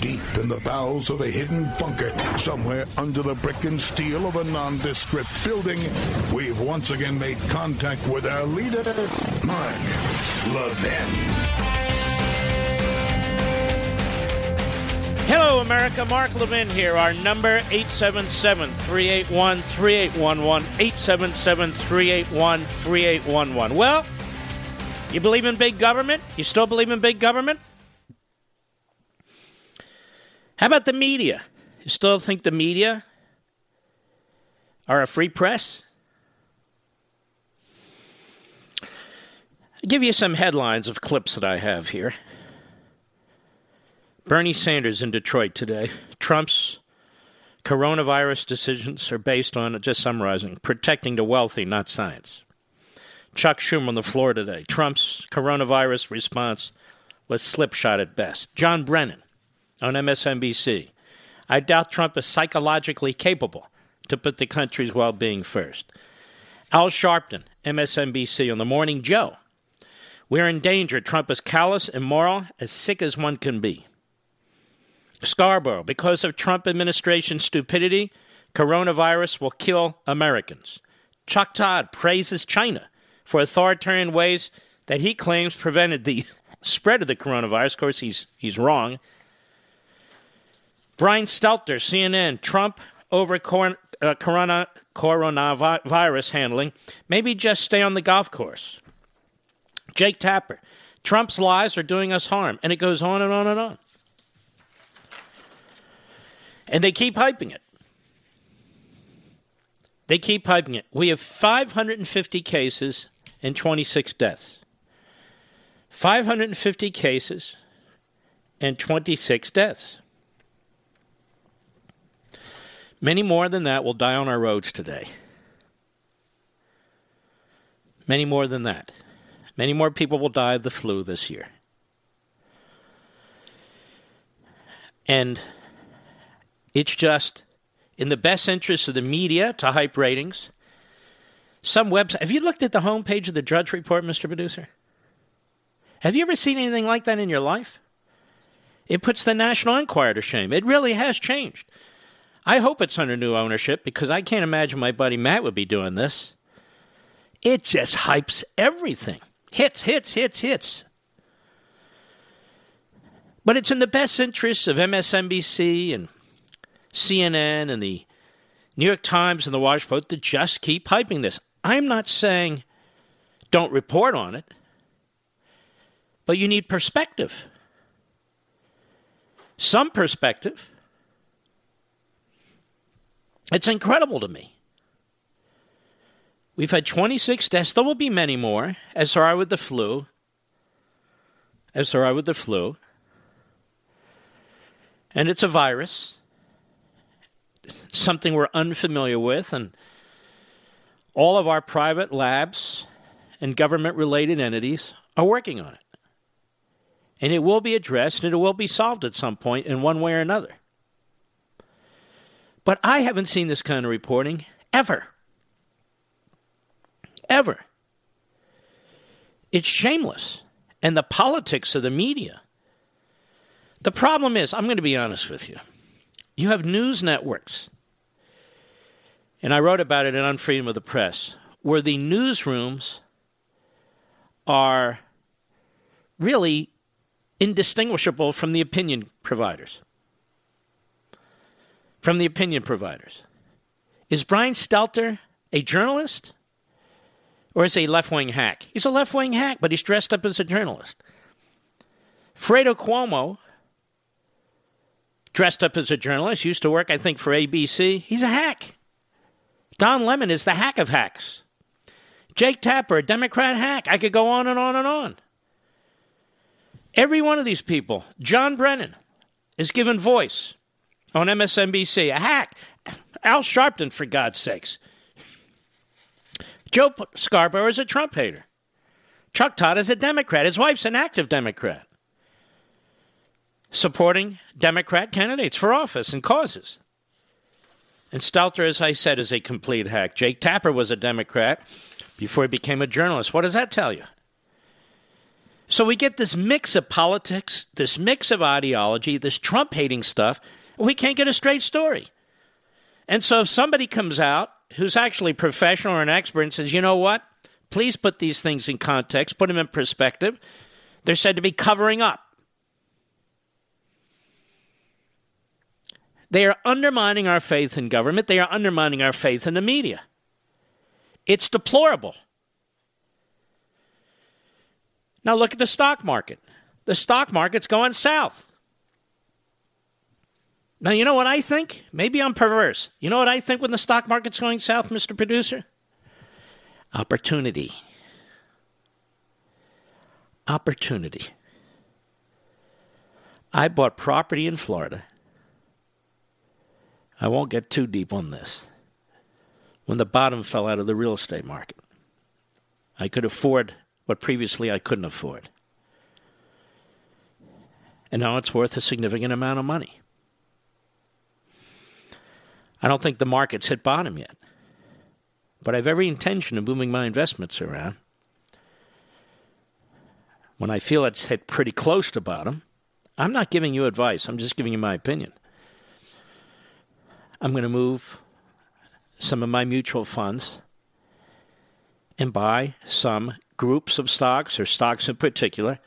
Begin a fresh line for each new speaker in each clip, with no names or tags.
deep in the bowels of a hidden bunker, somewhere under the brick and steel of a nondescript building, we've once again made contact with our leader, Mark Levin.
Hello, America. Mark Levin here. Our number 877 381 3811. 877 381 3811. Well, you believe in big government? You still believe in big government? How about the media? You still think the media are a free press? I'll give you some headlines of clips that I have here. Bernie Sanders in Detroit today. Trump's coronavirus decisions are based on, just summarizing, protecting the wealthy, not science. Chuck Schumer on the floor today. Trump's coronavirus response was slipshod at best. John Brennan on MSNBC. I doubt Trump is psychologically capable to put the country's well being first. Al Sharpton, MSNBC on the Morning Joe. We're in danger. Trump is callous, immoral, as sick as one can be. Scarborough, because of Trump administration stupidity, coronavirus will kill Americans. Chuck Todd praises China for authoritarian ways that he claims prevented the spread of the coronavirus. Of course, he's he's wrong. Brian Stelter, CNN, Trump over cor- uh, corona coronavirus handling. Maybe just stay on the golf course. Jake Tapper, Trump's lies are doing us harm, and it goes on and on and on. And they keep hyping it. They keep hyping it. We have 550 cases and 26 deaths. 550 cases and 26 deaths. Many more than that will die on our roads today. Many more than that. Many more people will die of the flu this year. And it's just in the best interest of the media to hype ratings some website. Have you looked at the homepage of the Drudge Report, Mr. Producer? Have you ever seen anything like that in your life? It puts the National Enquirer to shame. It really has changed. I hope it's under new ownership because I can't imagine my buddy Matt would be doing this. It just hypes everything. Hits, hits, hits, hits. But it's in the best interests of MSNBC and CNN and the New York Times and the Washington Post to just keep hyping this. I'm not saying don't report on it, but you need perspective. Some perspective. It's incredible to me. We've had 26 deaths. There will be many more, as there are with the flu. As there are with the flu. And it's a virus, something we're unfamiliar with, and all of our private labs and government related entities are working on it. And it will be addressed and it will be solved at some point in one way or another. But I haven't seen this kind of reporting ever. Ever. It's shameless. And the politics of the media. The problem is, I'm going to be honest with you. You have news networks and I wrote about it in Unfreedom of the Press, where the newsrooms are really indistinguishable from the opinion providers. From the opinion providers. Is Brian Stelter a journalist or is he a left wing hack? He's a left wing hack, but he's dressed up as a journalist. Fredo Cuomo, dressed up as a journalist, used to work, I think, for ABC. He's a hack. Don Lemon is the hack of hacks. Jake Tapper, a Democrat hack. I could go on and on and on. Every one of these people, John Brennan, is given voice on MSNBC. A hack. Al Sharpton, for God's sakes. Joe Scarborough is a Trump hater. Chuck Todd is a Democrat. His wife's an active Democrat. Supporting Democrat candidates for office and causes. And Stelter, as I said, is a complete hack. Jake Tapper was a Democrat before he became a journalist. What does that tell you? So we get this mix of politics, this mix of ideology, this Trump hating stuff, we can't get a straight story. And so if somebody comes out who's actually professional or an expert and says, you know what? Please put these things in context, put them in perspective. They're said to be covering up. They are undermining our faith in government. They are undermining our faith in the media. It's deplorable. Now look at the stock market. The stock market's going south. Now, you know what I think? Maybe I'm perverse. You know what I think when the stock market's going south, Mr. Producer? Opportunity. Opportunity. I bought property in Florida. I won't get too deep on this. When the bottom fell out of the real estate market, I could afford what previously I couldn't afford. And now it's worth a significant amount of money. I don't think the market's hit bottom yet. But I have every intention of moving my investments around. When I feel it's hit pretty close to bottom, I'm not giving you advice, I'm just giving you my opinion. I'm going to move some of my mutual funds and buy some groups of stocks or stocks in particular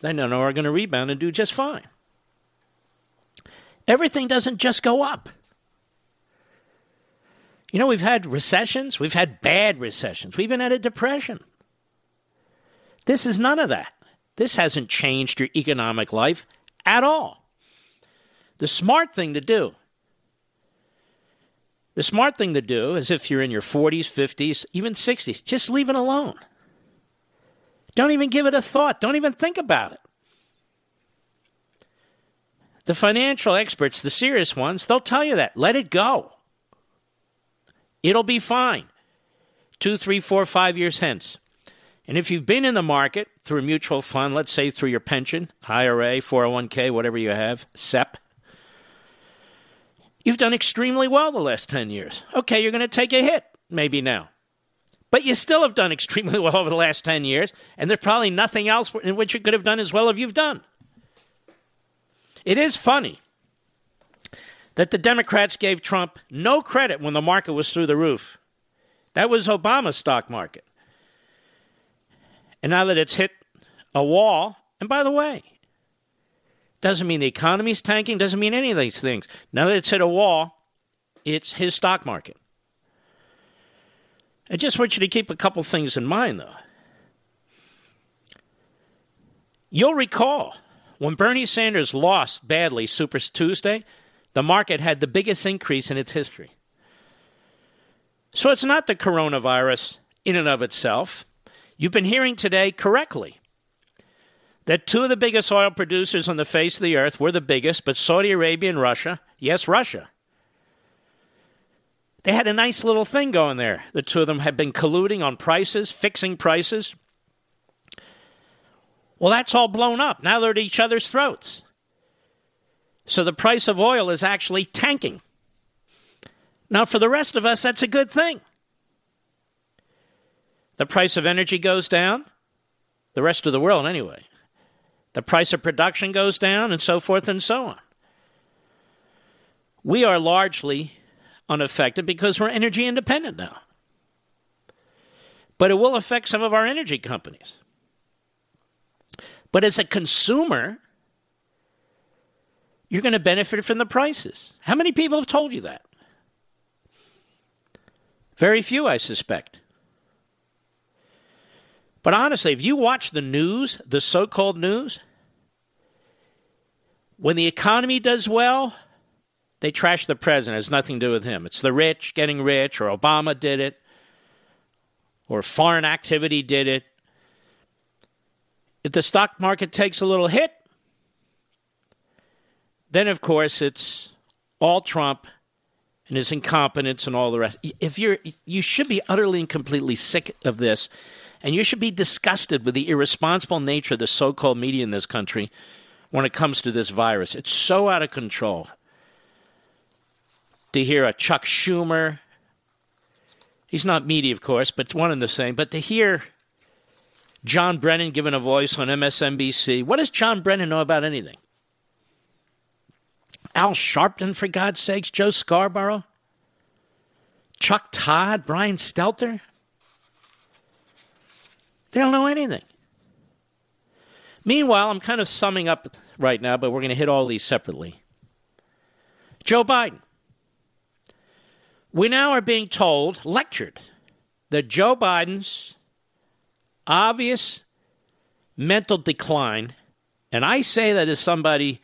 that I know are going to rebound and do just fine. Everything doesn't just go up. You know, we've had recessions, we've had bad recessions, we've even had a depression. This is none of that. This hasn't changed your economic life at all. The smart thing to do, the smart thing to do is if you're in your 40s, 50s, even 60s, just leave it alone. Don't even give it a thought. Don't even think about it. The financial experts, the serious ones, they'll tell you that. Let it go. It'll be fine. Two, three, four, five years hence. And if you've been in the market through a mutual fund, let's say through your pension, IRA, 401k, whatever you have, SEP, you've done extremely well the last 10 years. Okay, you're going to take a hit maybe now. But you still have done extremely well over the last 10 years, and there's probably nothing else in which you could have done as well as you've done. It is funny that the Democrats gave Trump no credit when the market was through the roof. That was Obama's stock market. And now that it's hit a wall, and by the way, doesn't mean the economy's tanking, doesn't mean any of these things. Now that it's hit a wall, it's his stock market. I just want you to keep a couple things in mind, though. You'll recall when Bernie Sanders lost badly Super Tuesday, the market had the biggest increase in its history. So it's not the coronavirus in and of itself. You've been hearing today correctly that two of the biggest oil producers on the face of the earth were the biggest, but Saudi Arabia and Russia, yes, Russia, they had a nice little thing going there. The two of them had been colluding on prices, fixing prices. Well, that's all blown up. Now they're at each other's throats. So the price of oil is actually tanking. Now, for the rest of us, that's a good thing. The price of energy goes down, the rest of the world anyway. The price of production goes down, and so forth and so on. We are largely unaffected because we're energy independent now. But it will affect some of our energy companies. But as a consumer, you're going to benefit from the prices. How many people have told you that? Very few, I suspect. But honestly, if you watch the news, the so called news, when the economy does well, they trash the president. It has nothing to do with him. It's the rich getting rich, or Obama did it, or foreign activity did it. If the stock market takes a little hit, then of course it's all Trump and his incompetence and all the rest. If you're, you should be utterly and completely sick of this, and you should be disgusted with the irresponsible nature of the so-called media in this country when it comes to this virus. It's so out of control. To hear a Chuck Schumer, he's not media, of course, but it's one and the same. But to hear John Brennan given a voice on MSNBC, what does John Brennan know about anything? Al Sharpton, for God's sakes, Joe Scarborough, Chuck Todd, Brian Stelter. They don't know anything. Meanwhile, I'm kind of summing up right now, but we're going to hit all these separately. Joe Biden. We now are being told, lectured, that Joe Biden's obvious mental decline, and I say that as somebody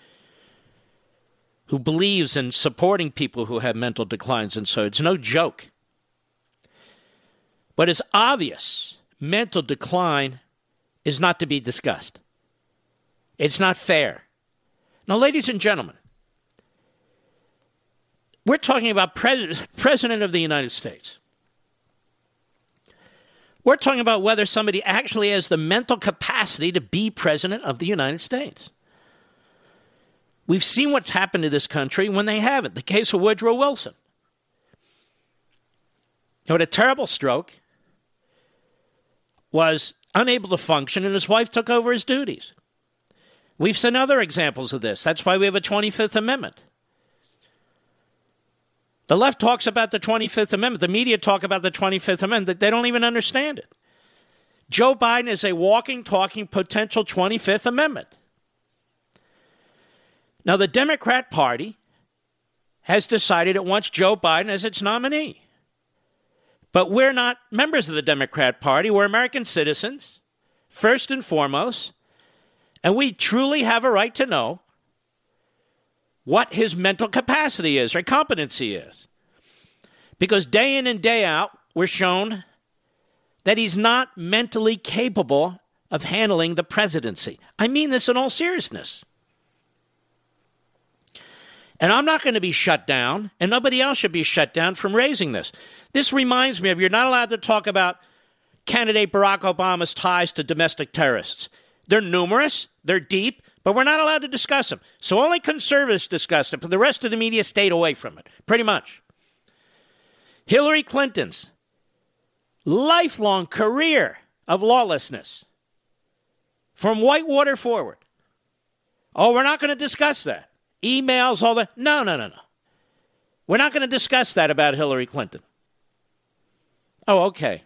who believes in supporting people who have mental declines, and so it's no joke. But it's obvious mental decline is not to be discussed. It's not fair. Now, ladies and gentlemen, we're talking about pres- President of the United States. We're talking about whether somebody actually has the mental capacity to be President of the United States. We've seen what's happened to this country when they haven't. The case of Woodrow Wilson. He had a terrible stroke, was unable to function, and his wife took over his duties. We've seen other examples of this. That's why we have a 25th Amendment. The left talks about the 25th Amendment. The media talk about the 25th Amendment. They don't even understand it. Joe Biden is a walking, talking potential 25th Amendment. Now, the Democrat Party has decided it wants Joe Biden as its nominee. But we're not members of the Democrat Party. We're American citizens, first and foremost. And we truly have a right to know what his mental capacity is or competency is. Because day in and day out, we're shown that he's not mentally capable of handling the presidency. I mean this in all seriousness. And I'm not going to be shut down, and nobody else should be shut down from raising this. This reminds me of you're not allowed to talk about candidate Barack Obama's ties to domestic terrorists. They're numerous, they're deep, but we're not allowed to discuss them. So only conservatives discussed it, but the rest of the media stayed away from it, pretty much. Hillary Clinton's lifelong career of lawlessness from Whitewater forward. Oh, we're not going to discuss that emails, all that. No, no, no, no. We're not going to discuss that about Hillary Clinton. Oh, okay.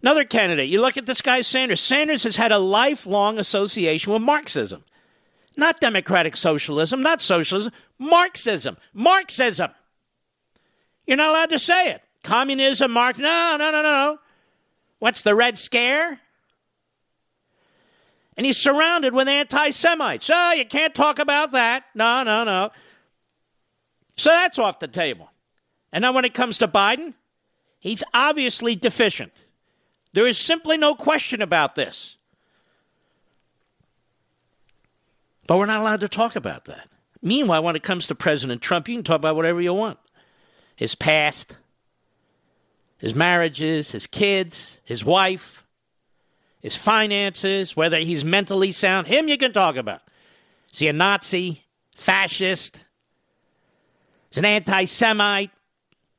Another candidate. You look at this guy, Sanders. Sanders has had a lifelong association with Marxism. Not democratic socialism, not socialism, Marxism. Marxism. You're not allowed to say it. Communism, Marx. No, no, no, no, no. What's the Red Scare? And he's surrounded with anti Semites. Oh, ah, you can't talk about that. No, no, no. So that's off the table. And now when it comes to Biden, he's obviously deficient. There is simply no question about this. But we're not allowed to talk about that. Meanwhile, when it comes to President Trump, you can talk about whatever you want his past, his marriages, his kids, his wife his finances, whether he's mentally sound. Him you can talk about. Is he a Nazi, fascist? Is an anti Semite?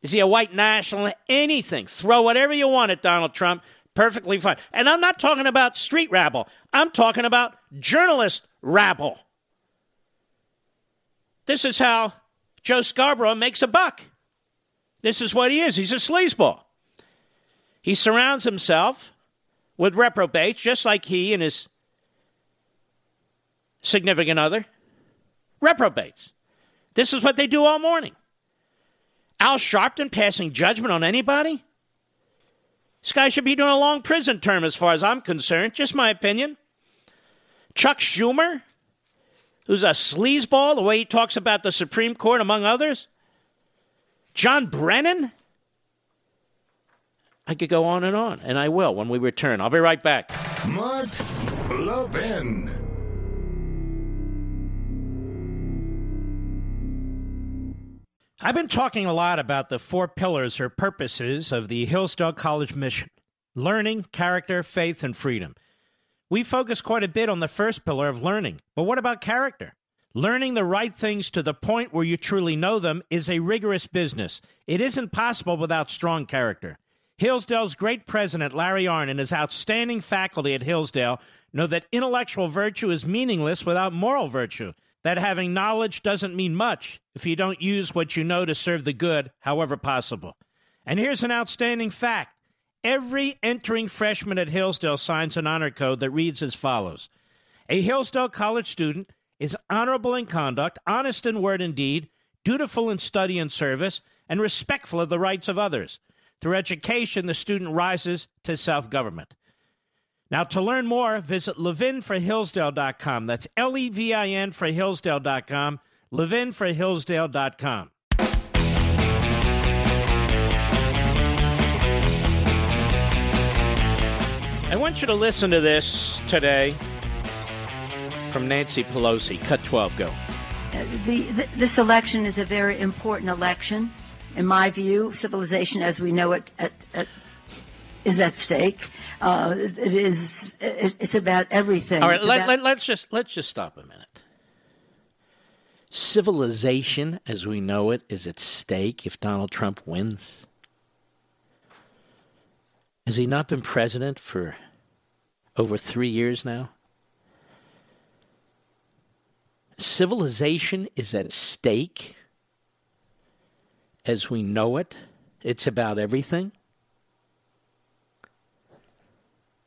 Is he a white nationalist? Anything. Throw whatever you want at Donald Trump. Perfectly fine. And I'm not talking about street rabble, I'm talking about journalist rabble. This is how Joe Scarborough makes a buck. This is what he is. He's a sleazeball. He surrounds himself with reprobates, just like he and his significant other. Reprobates. This is what they do all morning. Al Sharpton passing judgment on anybody? This guy should be doing a long prison term, as far as I'm concerned. Just my opinion. Chuck Schumer, who's a sleazeball, the way he talks about the Supreme Court, among others. John Brennan, I could go on and on, and I will when we return. I'll be right back.
Mark Levin.
I've been talking a lot about the four pillars or purposes of the Hillsdale College mission learning, character, faith, and freedom. We focus quite a bit on the first pillar of learning, but what about character? Learning the right things to the point where you truly know them is a rigorous business. It isn't possible without strong character. Hillsdale's great president, Larry Arnn, and his outstanding faculty at Hillsdale know that intellectual virtue is meaningless without moral virtue, that having knowledge doesn't mean much if you don't use what you know to serve the good, however possible. And here's an outstanding fact every entering freshman at Hillsdale signs an honor code that reads as follows A Hillsdale College student is honorable in conduct, honest in word and deed, dutiful in study and service, and respectful of the rights of others. Through education, the student rises to self government. Now, to learn more, visit levinforhillsdale.com. That's L E V I N for Hillsdale.com, levinforhillsdale.com. I want you to listen to this today from Nancy Pelosi. Cut 12, go.
Uh, the, the, this election is a very important election. In my view, civilization as we know it at, at, is at stake. Uh, it is. It, it's about everything.
All right, let,
about-
let, let's just let's just stop a minute. Civilization, as we know it, is at stake if Donald Trump wins. Has he not been president for over three years now? Civilization is at stake as we know it. It's about everything.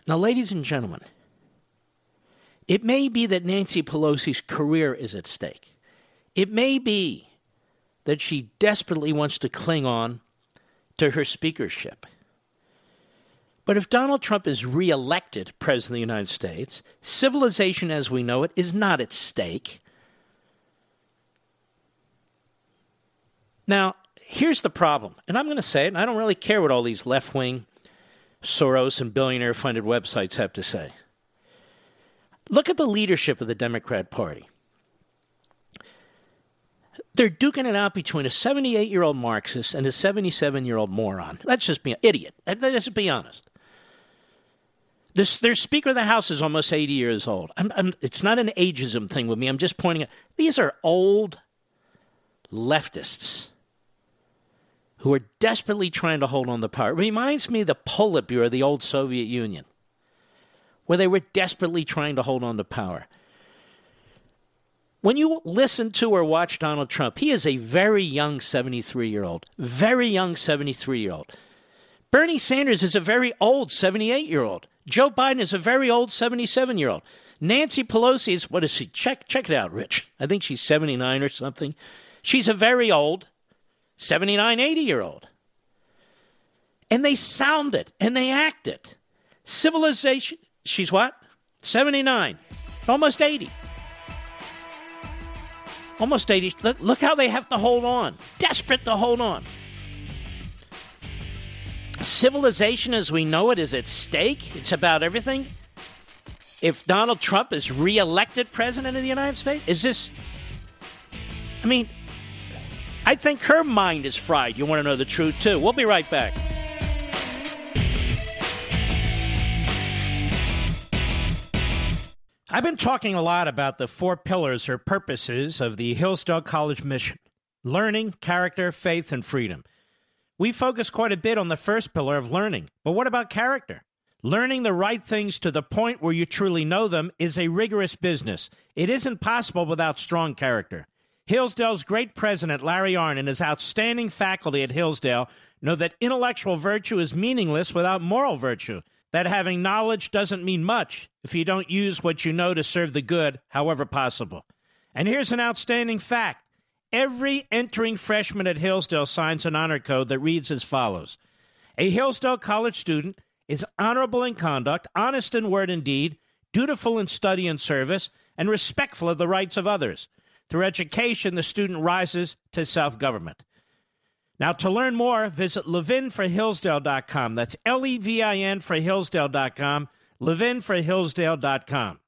Now, ladies and gentlemen, it may be that Nancy Pelosi's career is at stake. It may be that she desperately wants to cling on to her speakership. But if Donald Trump is reelected President of the United States, civilization as we know it is not at stake. Now, here's the problem, and I'm going to say it, and I don't really care what all these left wing Soros and billionaire funded websites have to say. Look at the leadership of the Democrat Party. They're duking it out between a 78 year old Marxist and a 77 year old moron. Let's just be an idiot. Let's be honest. This, their Speaker of the House is almost 80 years old. I'm, I'm, it's not an ageism thing with me. I'm just pointing out these are old leftists who are desperately trying to hold on to power. It reminds me of the Politburo of the old Soviet Union, where they were desperately trying to hold on to power. When you listen to or watch Donald Trump, he is a very young 73 year old, very young 73 year old. Bernie Sanders is a very old 78 year old. Joe Biden is a very old 77 year old. Nancy Pelosi is, what is she? Check, check it out, Rich. I think she's 79 or something. She's a very old 79, 80 year old. And they sound it and they act it. Civilization, she's what? 79, almost 80. Almost 80. Look, look how they have to hold on. Desperate to hold on. Civilization as we know it is at stake. It's about everything. If Donald Trump is reelected president of the United States, is this. I mean, I think her mind is fried. You want to know the truth, too. We'll be right back. I've been talking a lot about the four pillars or purposes of the Hillsdale College mission learning, character, faith, and freedom. We focus quite a bit on the first pillar of learning, but what about character? Learning the right things to the point where you truly know them is a rigorous business. It isn't possible without strong character. Hillsdale's great president, Larry Arnn, and his outstanding faculty at Hillsdale know that intellectual virtue is meaningless without moral virtue, that having knowledge doesn't mean much if you don't use what you know to serve the good, however possible. And here's an outstanding fact every entering freshman at Hillsdale signs an honor code that reads as follows A Hillsdale College student is honorable in conduct, honest in word and deed, dutiful in study and service, and respectful of the rights of others. Through education, the student rises to self government. Now, to learn more, visit levinforhillsdale.com. That's L E V I N for Hillsdale.com, levinforhillsdale.com.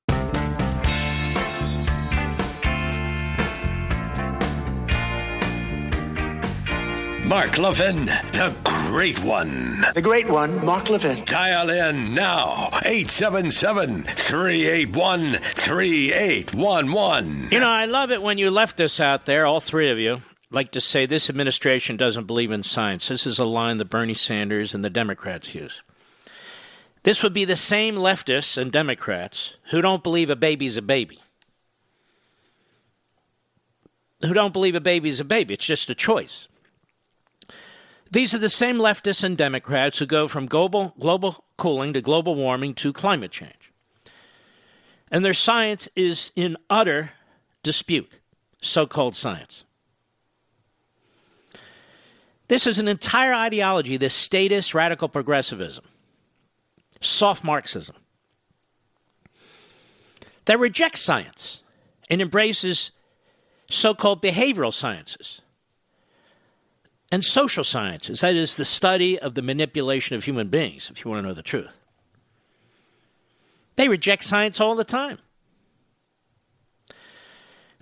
Mark Levin, the great one.
The great one, Mark Levin.
Dial in now, 877 381 3811.
You know, I love it when you leftists out there, all three of you, like to say this administration doesn't believe in science. This is a line that Bernie Sanders and the Democrats use. This would be the same leftists and Democrats who don't believe a baby's a baby. Who don't believe a baby's a baby. It's just a choice. These are the same leftists and Democrats who go from global, global cooling to global warming to climate change. And their science is in utter dispute, so called science. This is an entire ideology, this statist radical progressivism, soft Marxism, that rejects science and embraces so called behavioral sciences and social sciences. That is the study of the manipulation of human beings, if you want to know the truth. They reject science all the time.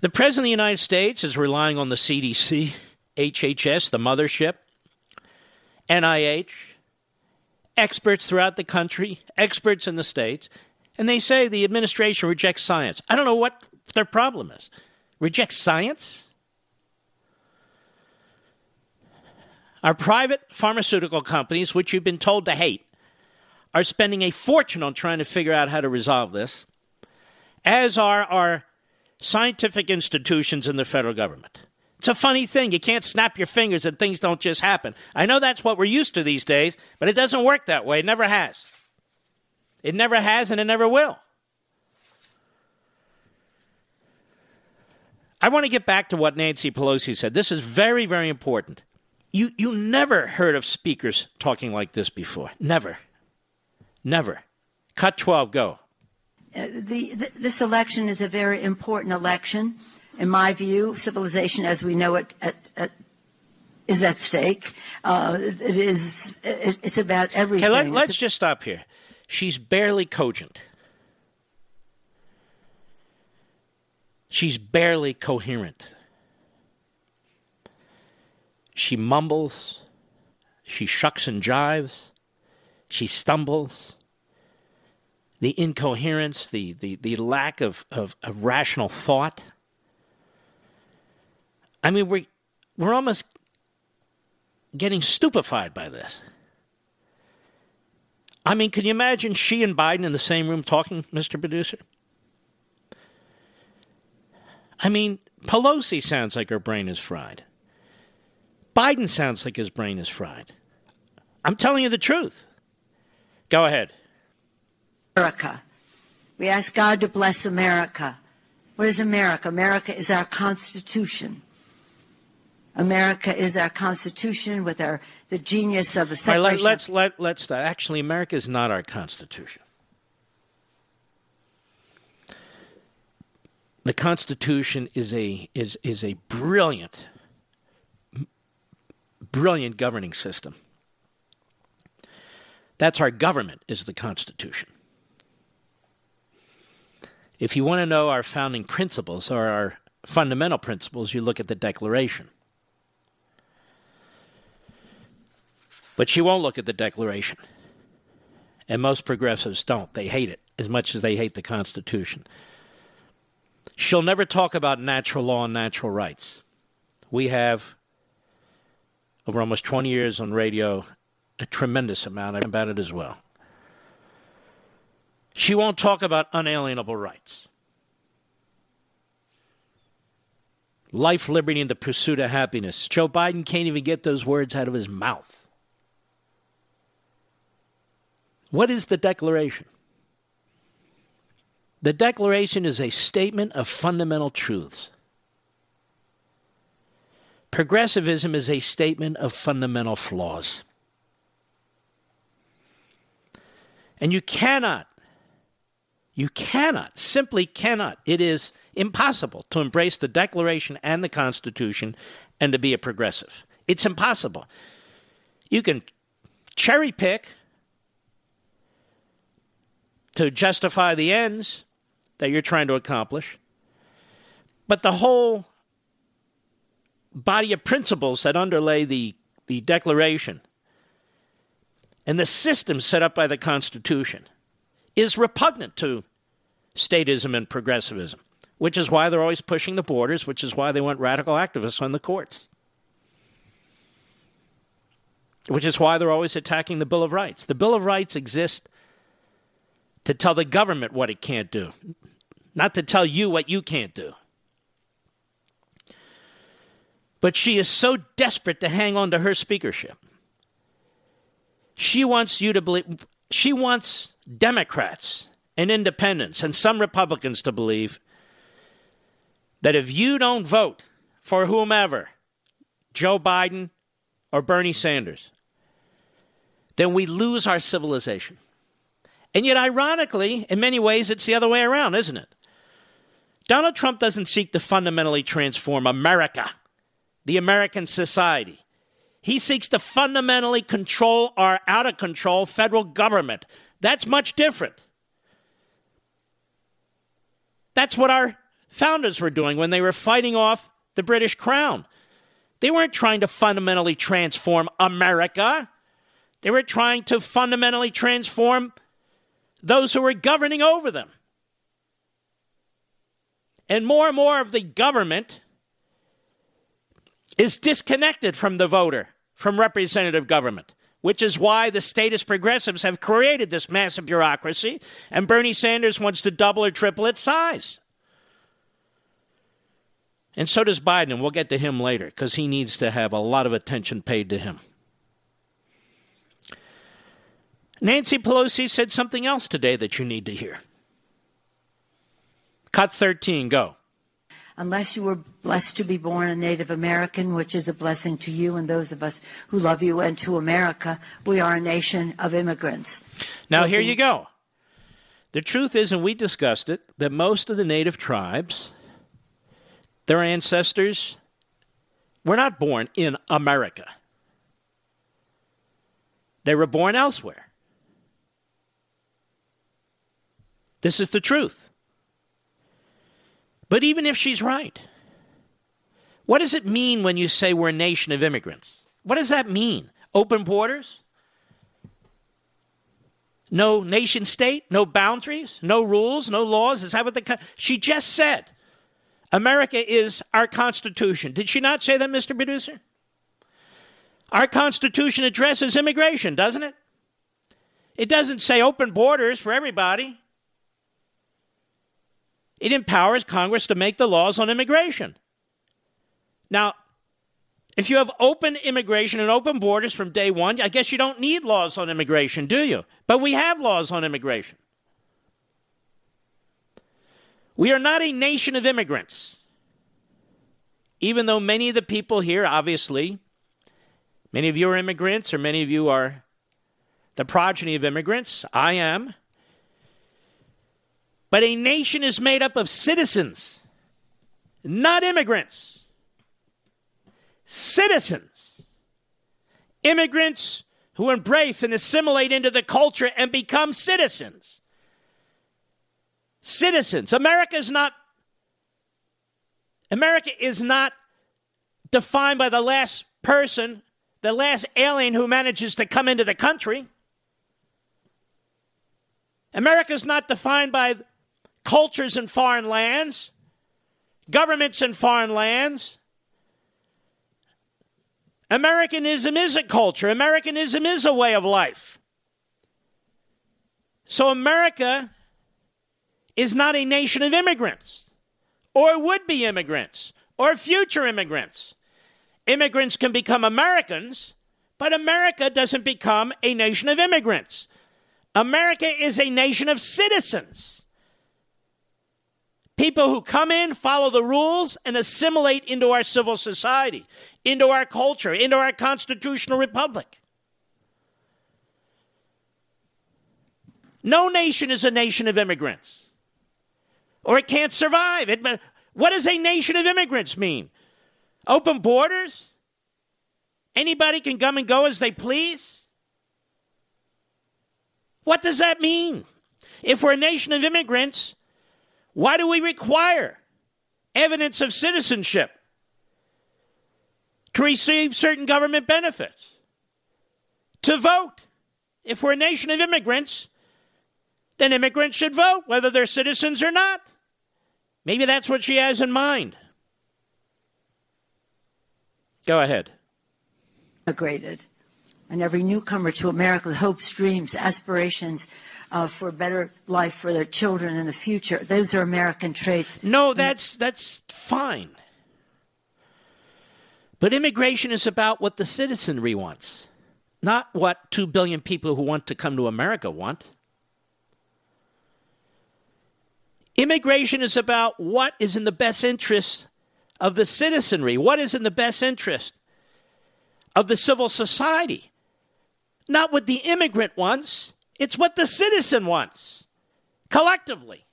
The President of the United States is relying on the CDC, HHS, the mothership, NIH, experts throughout the country, experts in the states, and they say the administration rejects science. I don't know what their problem is. Reject science? Our private pharmaceutical companies, which you've been told to hate, are spending a fortune on trying to figure out how to resolve this, as are our scientific institutions in the federal government. It's a funny thing. You can't snap your fingers and things don't just happen. I know that's what we're used to these days, but it doesn't work that way. It never has. It never has and it never will. I want to get back to what Nancy Pelosi said. This is very, very important. You, you never heard of speakers talking like this before. Never. Never. Cut 12, go.
Uh, the, the, this election is a very important election. In my view, civilization as we know it at, at, is at stake. Uh, it is. It, it's about everything.
Okay, let, us just stop here. She's barely cogent. She's barely coherent. She mumbles, she shucks and jives, she stumbles. The incoherence, the, the, the lack of, of, of rational thought. I mean, we're, we're almost getting stupefied by this. I mean, can you imagine she and Biden in the same room talking, Mr. Producer? I mean, Pelosi sounds like her brain is fried. Biden sounds like his brain is fried. I'm telling you the truth. Go ahead.
America. We ask God to bless America. What is America? America is our Constitution. America is our Constitution with our the genius of a separation.
Right, let, us let let's actually America is not our Constitution. The Constitution is a is is a brilliant brilliant governing system. That's our government, is the Constitution. If you want to know our founding principles or our fundamental principles, you look at the Declaration. But she won't look at the Declaration. And most progressives don't. They hate it as much as they hate the Constitution. She'll never talk about natural law and natural rights. We have over almost 20 years on radio, a tremendous amount about it as well. She won't talk about unalienable rights. Life, liberty, and the pursuit of happiness. Joe Biden can't even get those words out of his mouth. What is the Declaration? The Declaration is a statement of fundamental truths. Progressivism is a statement of fundamental flaws. And you cannot, you cannot, simply cannot, it is impossible to embrace the Declaration and the Constitution and to be a progressive. It's impossible. You can cherry pick to justify the ends that you're trying to accomplish, but the whole body of principles that underlay the the Declaration and the system set up by the Constitution is repugnant to statism and progressivism, which is why they're always pushing the borders, which is why they want radical activists on the courts, which is why they're always attacking the Bill of Rights. The Bill of Rights exists to tell the government what it can't do, not to tell you what you can't do. But she is so desperate to hang on to her speakership. She wants you to believe, she wants Democrats and independents and some Republicans to believe that if you don't vote for whomever, Joe Biden or Bernie Sanders, then we lose our civilization. And yet, ironically, in many ways, it's the other way around, isn't it? Donald Trump doesn't seek to fundamentally transform America the American society. He seeks to fundamentally control our out of control federal government. That's much different. That's what our founders were doing when they were fighting off the British crown. They weren't trying to fundamentally transform America. They were trying to fundamentally transform those who were governing over them. And more and more of the government is disconnected from the voter, from representative government, which is why the statist progressives have created this massive bureaucracy, and Bernie Sanders wants to double or triple its size. And so does Biden, and we'll get to him later because he needs to have a lot of attention paid to him. Nancy Pelosi said something else today that you need to hear. Cut 13, go
unless you were blessed to be born a Native American, which is a blessing to you and those of us who love you and to America. We are a nation of immigrants.
Now, here you go. The truth is, and we discussed it, that most of the native tribes, their ancestors, were not born in America. They were born elsewhere. This is the truth. But even if she's right, what does it mean when you say we're a nation of immigrants? What does that mean? Open borders? No nation state? No boundaries? No rules? No laws? Is that what the. She just said America is our Constitution. Did she not say that, Mr. Producer? Our Constitution addresses immigration, doesn't it? It doesn't say open borders for everybody. It empowers Congress to make the laws on immigration. Now, if you have open immigration and open borders from day one, I guess you don't need laws on immigration, do you? But we have laws on immigration. We are not a nation of immigrants. Even though many of the people here, obviously, many of you are immigrants, or many of you are the progeny of immigrants. I am. But a nation is made up of citizens, not immigrants. Citizens. Immigrants who embrace and assimilate into the culture and become citizens. Citizens. America is not America is not defined by the last person, the last alien who manages to come into the country. America is not defined by cultures in foreign lands, governments in foreign lands. Americanism is a culture, Americanism is a way of life. So, America is not a nation of immigrants, or would be immigrants, or future immigrants. Immigrants can become Americans, but America doesn't become a nation of immigrants. America is a nation of citizens. People who come in, follow the rules, and assimilate into our civil society, into our culture, into our constitutional republic. No nation is a nation of immigrants, or it can't survive. It, what does a nation of immigrants mean? Open borders? Anybody can come and go as they please? What does that mean? If we're a nation of immigrants, why do we require evidence of citizenship? to receive certain government benefits, to vote. If we're a nation of immigrants, then immigrants should vote, whether they're citizens or not. Maybe that's what she has in mind. Go ahead.
Immigrated. And every newcomer to America hopes, dreams, aspirations uh, for a better life for their children in the future. Those are American traits.
No, that's that's fine. But immigration is about what the citizenry wants, not what 2 billion people who want to come to America want. Immigration is about what is in the best interest of the citizenry, what is in the best interest of the civil society. Not what the immigrant wants, it's what the citizen wants, collectively.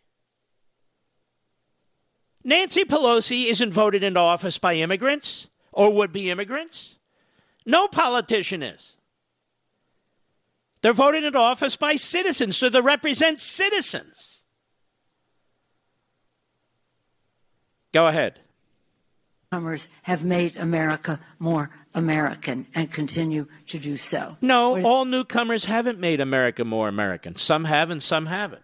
Nancy Pelosi isn't voted into office by immigrants or would be immigrants. No politician is. They're voted into office by citizens, so they represent citizens. Go ahead.
Newcomers have made America more American and continue to do so.
No, is- all newcomers haven't made America more American. Some have and some haven't.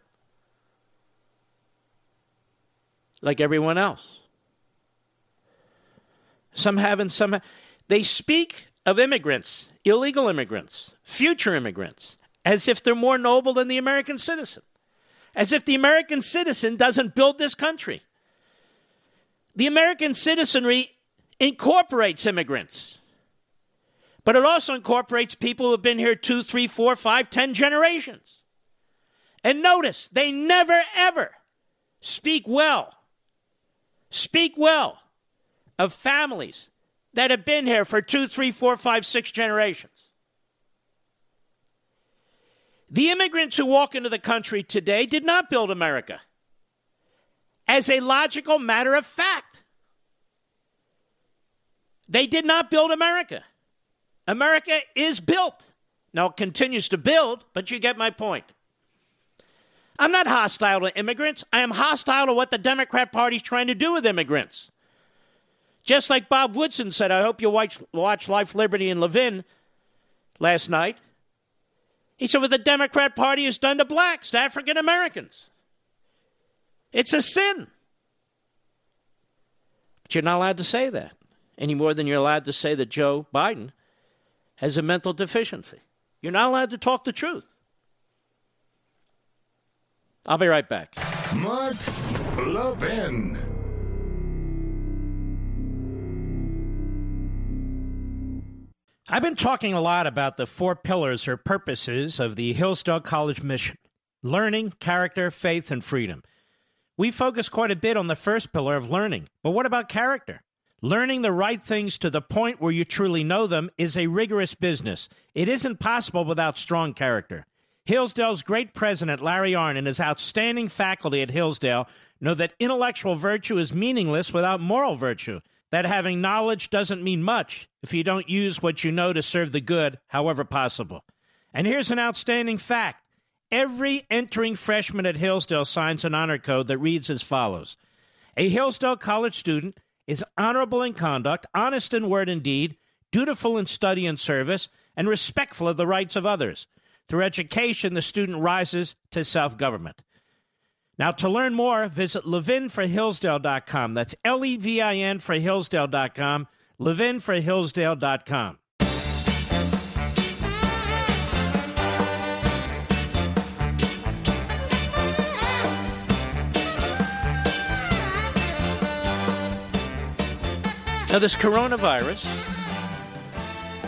Like everyone else. Some have and some have. They speak of immigrants, illegal immigrants, future immigrants, as if they're more noble than the American citizen. As if the American citizen doesn't build this country. The American citizenry incorporates immigrants, but it also incorporates people who have been here two, three, four, five, ten generations. And notice, they never, ever speak well, speak well of families that have been here for two, three, four, five, six generations. The immigrants who walk into the country today did not build America. As a logical matter of fact, they did not build America. America is built. Now, it continues to build, but you get my point. I'm not hostile to immigrants. I am hostile to what the Democrat Party is trying to do with immigrants. Just like Bob Woodson said, I hope you watch, watch Life, Liberty, and Levin last night. He said, what the Democrat Party has done to blacks, to African Americans. It's a sin. But you're not allowed to say that any more than you're allowed to say that Joe Biden has a mental deficiency. You're not allowed to talk the truth. I'll be right back.
Mark Levin.
I've been talking a lot about the four pillars or purposes of the Hillsdale College mission learning, character, faith, and freedom. We focus quite a bit on the first pillar of learning, but what about character? Learning the right things to the point where you truly know them is a rigorous business. It isn't possible without strong character. Hillsdale's great president, Larry Arnn, and his outstanding faculty at Hillsdale know that intellectual virtue is meaningless without moral virtue, that having knowledge doesn't mean much if you don't use what you know to serve the good, however possible. And here's an outstanding fact every entering freshman at Hillsdale signs an honor code that reads as follows A Hillsdale College student is honorable in conduct, honest in word and deed, dutiful in study and service, and respectful of the rights of others. Through education, the student rises to self government. Now, to learn more, visit levinforhillsdale.com. That's L E V I N for Hillsdale.com, levinforhillsdale.com. Now, this coronavirus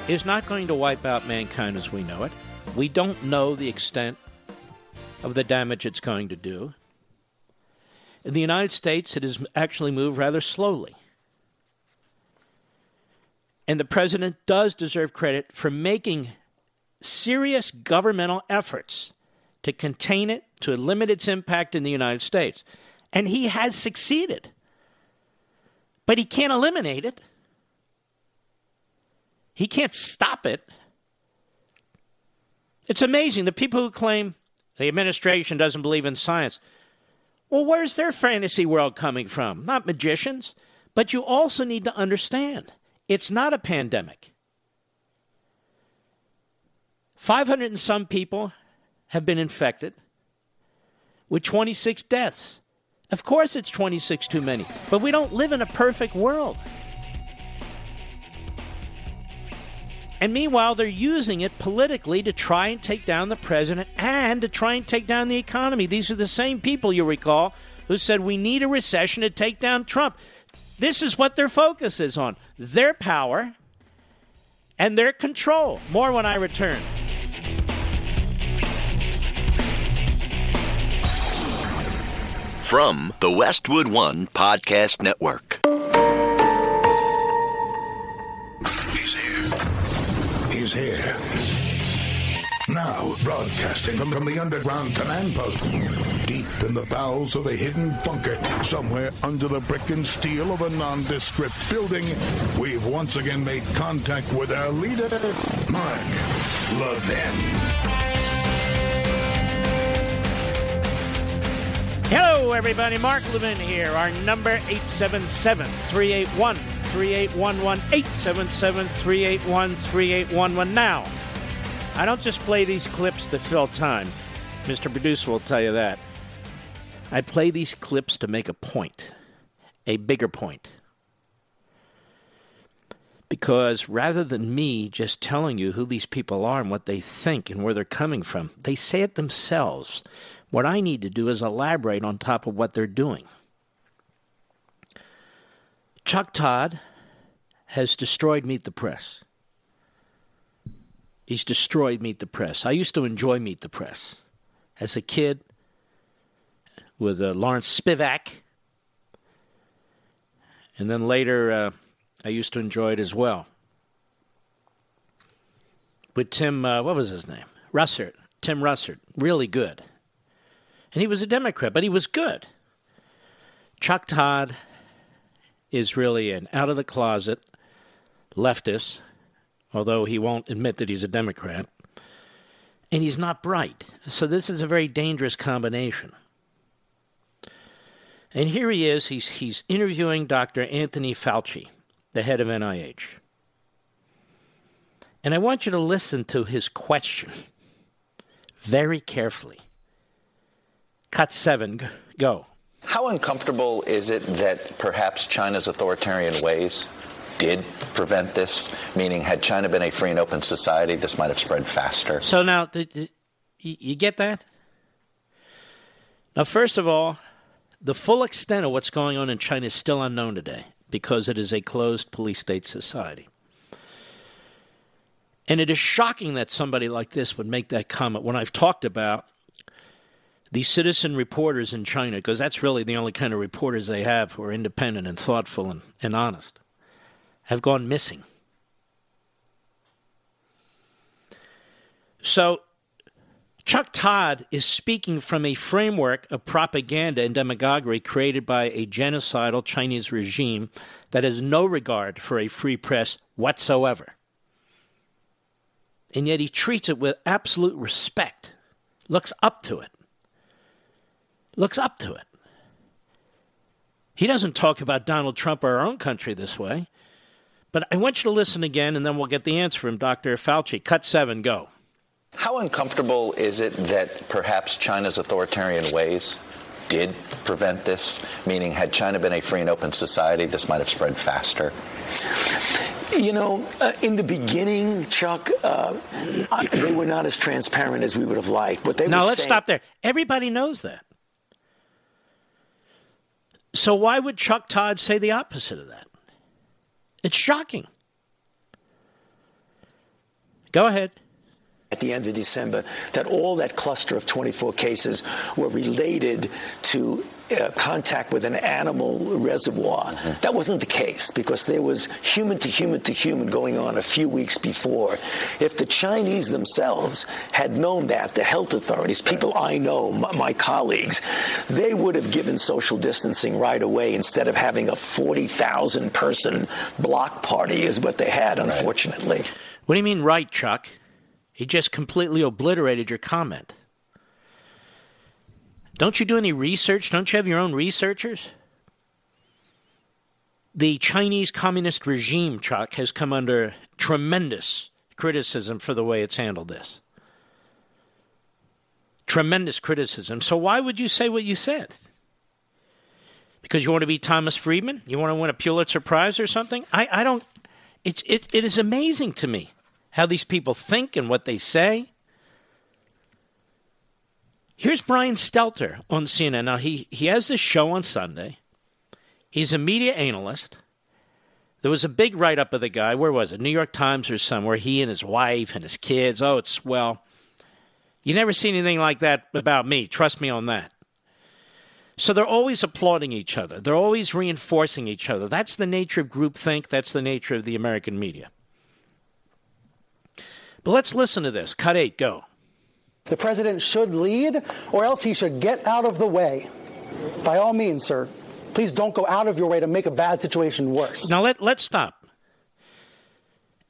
is not going to wipe out mankind as we know it. We don't know the extent of the damage it's going to do. In the United States, it has actually moved rather slowly. And the president does deserve credit for making serious governmental efforts to contain it, to limit its impact in the United States. And he has succeeded but he can't eliminate it. He can't stop it. It's amazing. The people who claim the administration doesn't believe in science. Well, where's their fantasy world coming from? Not magicians. But you also need to understand It's not a pandemic. 500 and some people have been infected with 26 deaths. Of course, it's 26 too many, but we don't live in a perfect world. And meanwhile, they're using it politically to try and take down the president and to try and take down the economy. These are the same people, you recall, who said we need a recession to take down Trump. This is what their focus is on their power and their control. More when I return.
From the Westwood One Podcast Network.
He's here. He's here. Now, broadcasting from, from the underground command post, deep in the bowels of a hidden bunker, somewhere under the brick and steel of a nondescript building, we've once again made contact with our leader, Mark Levin.
Hello, everybody. Mark Levin here. Our number 877 381 3811. 877 381 3811. Now, I don't just play these clips to fill time. Mr. Producer will tell you that. I play these clips to make a point, a bigger point. Because rather than me just telling you who these people are and what they think and where they're coming from, they say it themselves. What I need to do is elaborate on top of what they're doing. Chuck Todd has destroyed Meet the Press. He's destroyed Meet the Press. I used to enjoy Meet the Press as a kid with uh, Lawrence Spivak. And then later, uh, I used to enjoy it as well. With Tim, uh, what was his name? Russert. Tim Russert. Really good. And he was a Democrat, but he was good. Chuck Todd is really an out of the closet leftist, although he won't admit that he's a Democrat. And he's not bright. So this is a very dangerous combination. And here he is, he's, he's interviewing Dr. Anthony Fauci, the head of NIH. And I want you to listen to his question very carefully. Cut seven, go.
How uncomfortable is it that perhaps China's authoritarian ways did prevent this? Meaning, had China been a free and open society, this might have spread faster.
So now, you get that? Now, first of all, the full extent of what's going on in China is still unknown today because it is a closed police state society. And it is shocking that somebody like this would make that comment when I've talked about these citizen reporters in China, because that's really the only kind of reporters they have who are independent and thoughtful and, and honest, have gone missing. So, Chuck Todd is speaking from a framework of propaganda and demagoguery created by a genocidal Chinese regime that has no regard for a free press whatsoever. And yet he treats it with absolute respect, looks up to it looks up to it. He doesn't talk about Donald Trump or our own country this way. But I want you to listen again, and then we'll get the answer from Dr. Fauci. Cut seven, go.
How uncomfortable is it that perhaps China's authoritarian ways did prevent this? Meaning, had China been a free and open society, this might have spread faster.
You know, uh, in the beginning, Chuck, uh, they were not as transparent as we would have liked. But they
now let's
saying-
stop there. Everybody knows that. So why would Chuck Todd say the opposite of that? It's shocking. Go ahead.
At the end of December, that all that cluster of 24 cases were related to uh, contact with an animal reservoir. Mm-hmm. That wasn't the case because there was human to human to human going on a few weeks before. If the Chinese themselves had known that, the health authorities, people I know, my, my colleagues, they would have given social distancing right away instead of having a 40,000 person block party, is what they had, unfortunately. Right.
What do you mean, right, Chuck? He just completely obliterated your comment. Don't you do any research? Don't you have your own researchers? The Chinese communist regime, Chuck, has come under tremendous criticism for the way it's handled this. Tremendous criticism. So why would you say what you said? Because you want to be Thomas Friedman? You want to win a Pulitzer Prize or something? I, I don't. It's, it, it is amazing to me how these people think and what they say. Here's Brian Stelter on CNN. Now, he, he has this show on Sunday. He's a media analyst. There was a big write up of the guy. Where was it? New York Times or somewhere. He and his wife and his kids. Oh, it's, well, you never see anything like that about me. Trust me on that. So they're always applauding each other. They're always reinforcing each other. That's the nature of groupthink. That's the nature of the American media. But let's listen to this. Cut eight, go.
The president should lead, or else he should get out of the way. By all means, sir, please don't go out of your way to make a bad situation worse.
Now let let's stop.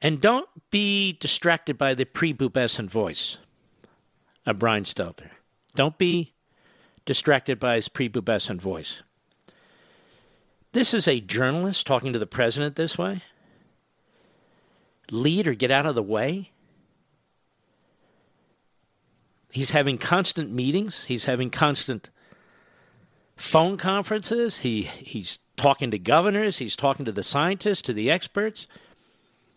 And don't be distracted by the prepubescent voice of Brian Stelter. Don't be distracted by his prepubescent voice. This is a journalist talking to the president this way. Lead or get out of the way. He's having constant meetings. He's having constant phone conferences. He he's talking to governors. He's talking to the scientists, to the experts.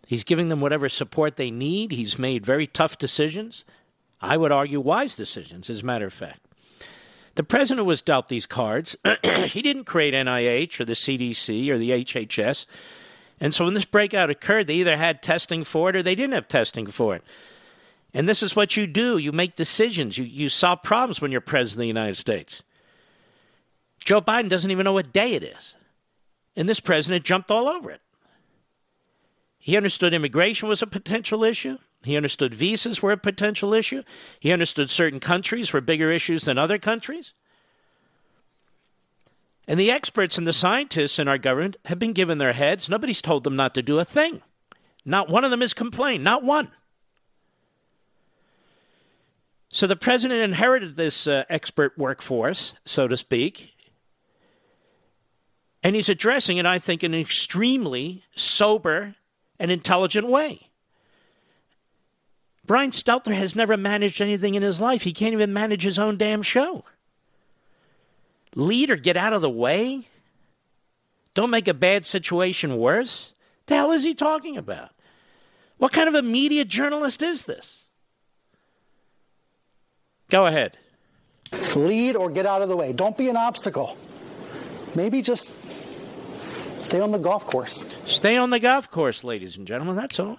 He's giving them whatever support they need. He's made very tough decisions. I would argue wise decisions, as a matter of fact. The president was dealt these cards. he didn't create NIH or the CDC or the HHS. And so when this breakout occurred, they either had testing for it or they didn't have testing for it. And this is what you do you make decisions, you, you solve problems when you're president of the United States. Joe Biden doesn't even know what day it is. And this president jumped all over it. He understood immigration was a potential issue. He understood visas were a potential issue. He understood certain countries were bigger issues than other countries. And the experts and the scientists in our government have been given their heads. Nobody's told them not to do a thing. Not one of them has complained, not one. So the president inherited this uh, expert workforce, so to speak, and he's addressing it, I think, in an extremely sober and intelligent way. Brian Stelter has never managed anything in his life. He can't even manage his own damn show. Lead or get out of the way? Don't make a bad situation worse? The hell is he talking about? What kind of a media journalist is this? Go ahead.
Lead or get out of the way. Don't be an obstacle. Maybe just stay on the golf course.
Stay on the golf course, ladies and gentlemen. That's all.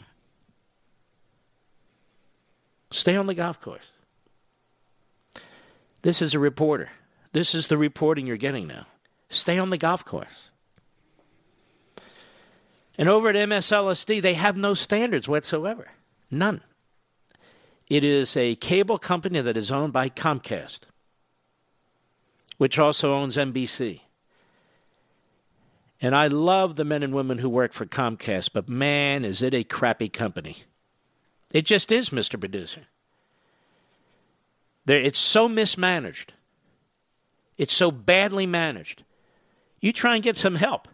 Stay on the golf course. This is a reporter. This is the reporting you're getting now. Stay on the golf course. And over at MSLSD, they have no standards whatsoever. None. It is a cable company that is owned by Comcast, which also owns NBC. And I love the men and women who work for Comcast, but man, is it a crappy company. It just is, Mr. Producer. There, it's so mismanaged. It's so badly managed. You try and get some help.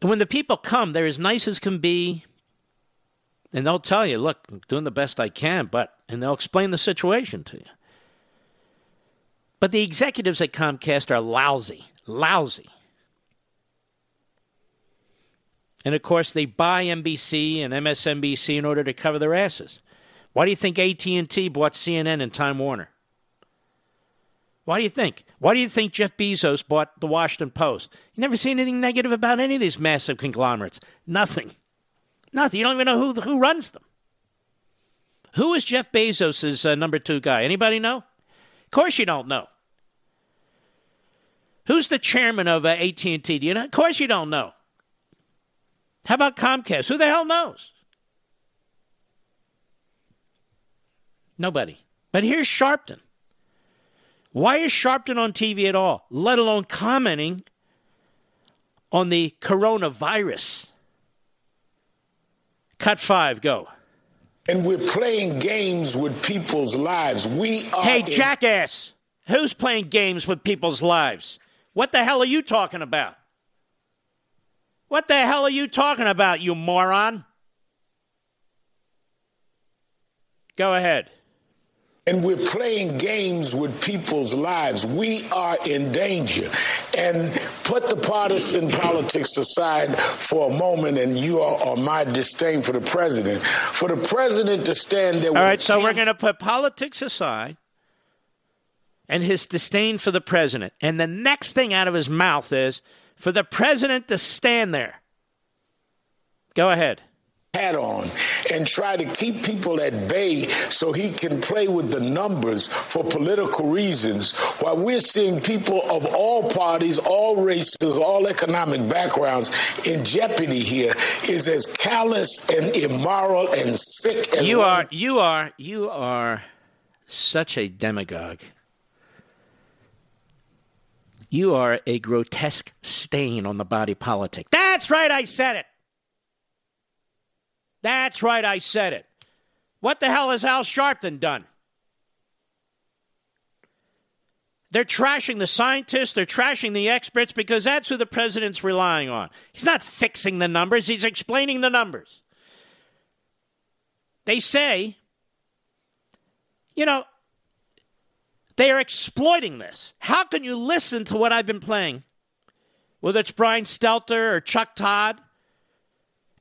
And when the people come, they're as nice as can be. And they'll tell you, look, I'm doing the best I can, but, and they'll explain the situation to you. But the executives at Comcast are lousy, lousy. And of course, they buy NBC and MSNBC in order to cover their asses. Why do you think AT&T bought CNN and Time Warner? Why do you think? Why do you think Jeff Bezos bought the Washington Post? You never see anything negative about any of these massive conglomerates. Nothing. Nothing. You don't even know who who runs them. Who is Jeff Bezos' uh, number two guy? Anybody know? Of course you don't know. Who's the chairman of uh, AT&T? Do you know? Of course you don't know. How about Comcast? Who the hell knows? Nobody. But here's Sharpton. Why is Sharpton on TV at all, let alone commenting on the coronavirus? Cut five, go.
And we're playing games with people's lives. We are.
Hey,
in-
jackass! Who's playing games with people's lives? What the hell are you talking about? What the hell are you talking about, you moron? Go ahead.
And we're playing games with people's lives. We are in danger. And put the partisan politics aside for a moment and you are my disdain for the president. For the president to stand there
All right, so we're going to put politics aside and his disdain for the president. And the next thing out of his mouth is for the president to stand there. Go ahead
hat on and try to keep people at bay so he can play with the numbers for political reasons while we're seeing people of all parties all races all economic backgrounds in jeopardy here is as callous and immoral and sick as
you are you are you are such a demagogue. You are a grotesque stain on the body politic. That's right i said it that's right, I said it. What the hell has Al Sharpton done? They're trashing the scientists, they're trashing the experts because that's who the president's relying on. He's not fixing the numbers, he's explaining the numbers. They say, you know, they are exploiting this. How can you listen to what I've been playing? Whether it's Brian Stelter or Chuck Todd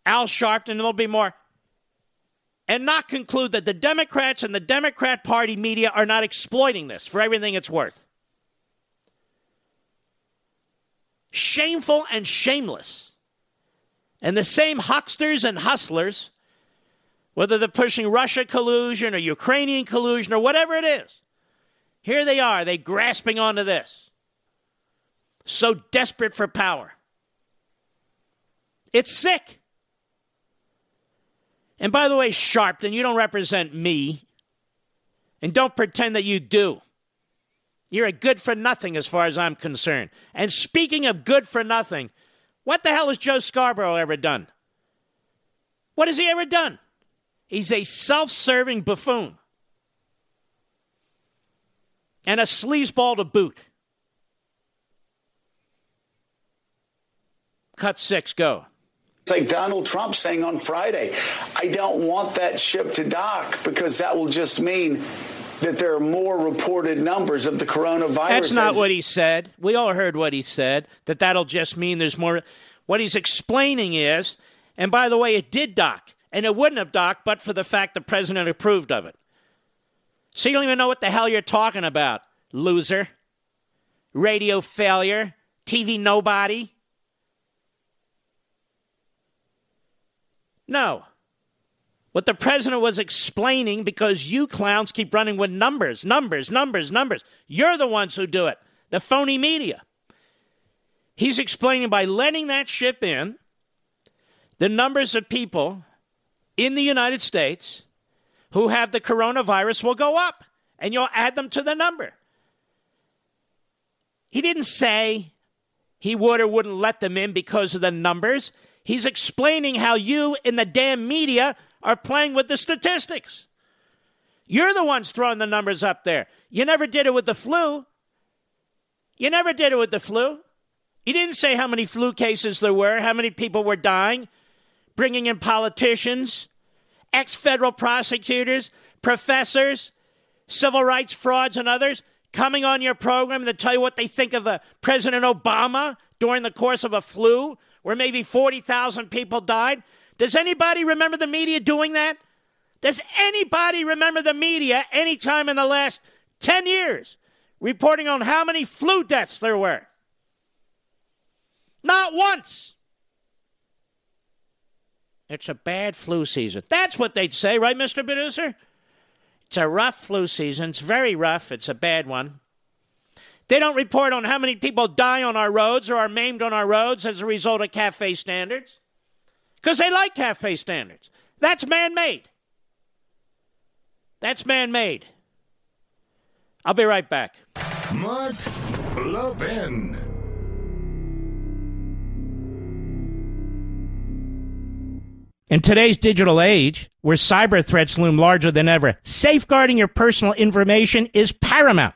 Al Sharpton, and there'll be more, and not conclude that the Democrats and the Democrat Party media are not exploiting this for everything it's worth. Shameful and shameless. And the same hucksters and hustlers, whether they're pushing Russia collusion or Ukrainian collusion or whatever it is, here they are, they grasping onto this. So desperate for power. It's sick. And by the way, Sharpton, you don't represent me. And don't pretend that you do. You're a good for nothing as far as I'm concerned. And speaking of good for nothing, what the hell has Joe Scarborough ever done? What has he ever done? He's a self serving buffoon and a sleazeball to boot. Cut six, go.
It's like Donald Trump saying on Friday, I don't want that ship to dock because that will just mean that there are more reported numbers of the coronavirus.
That's not what he said. We all heard what he said, that that'll just mean there's more. What he's explaining is, and by the way, it did dock, and it wouldn't have docked but for the fact the president approved of it. So you don't even know what the hell you're talking about, loser. Radio failure, TV nobody. No. What the president was explaining, because you clowns keep running with numbers, numbers, numbers, numbers. You're the ones who do it, the phony media. He's explaining by letting that ship in, the numbers of people in the United States who have the coronavirus will go up, and you'll add them to the number. He didn't say he would or wouldn't let them in because of the numbers. He's explaining how you in the damn media are playing with the statistics. You're the ones throwing the numbers up there. You never did it with the flu. You never did it with the flu. You didn't say how many flu cases there were, how many people were dying, bringing in politicians, ex federal prosecutors, professors, civil rights frauds, and others coming on your program to tell you what they think of uh, President Obama during the course of a flu where maybe 40,000 people died. Does anybody remember the media doing that? Does anybody remember the media any time in the last 10 years reporting on how many flu deaths there were? Not once. It's a bad flu season. That's what they'd say, right, Mr. Producer? It's a rough flu season. It's very rough. It's a bad one. They don't report on how many people die on our roads or are maimed on our roads as a result of cafe standards because they like cafe standards. That's man made. That's man made. I'll be right back.
Mark Levin.
In today's digital age, where cyber threats loom larger than ever, safeguarding your personal information is paramount.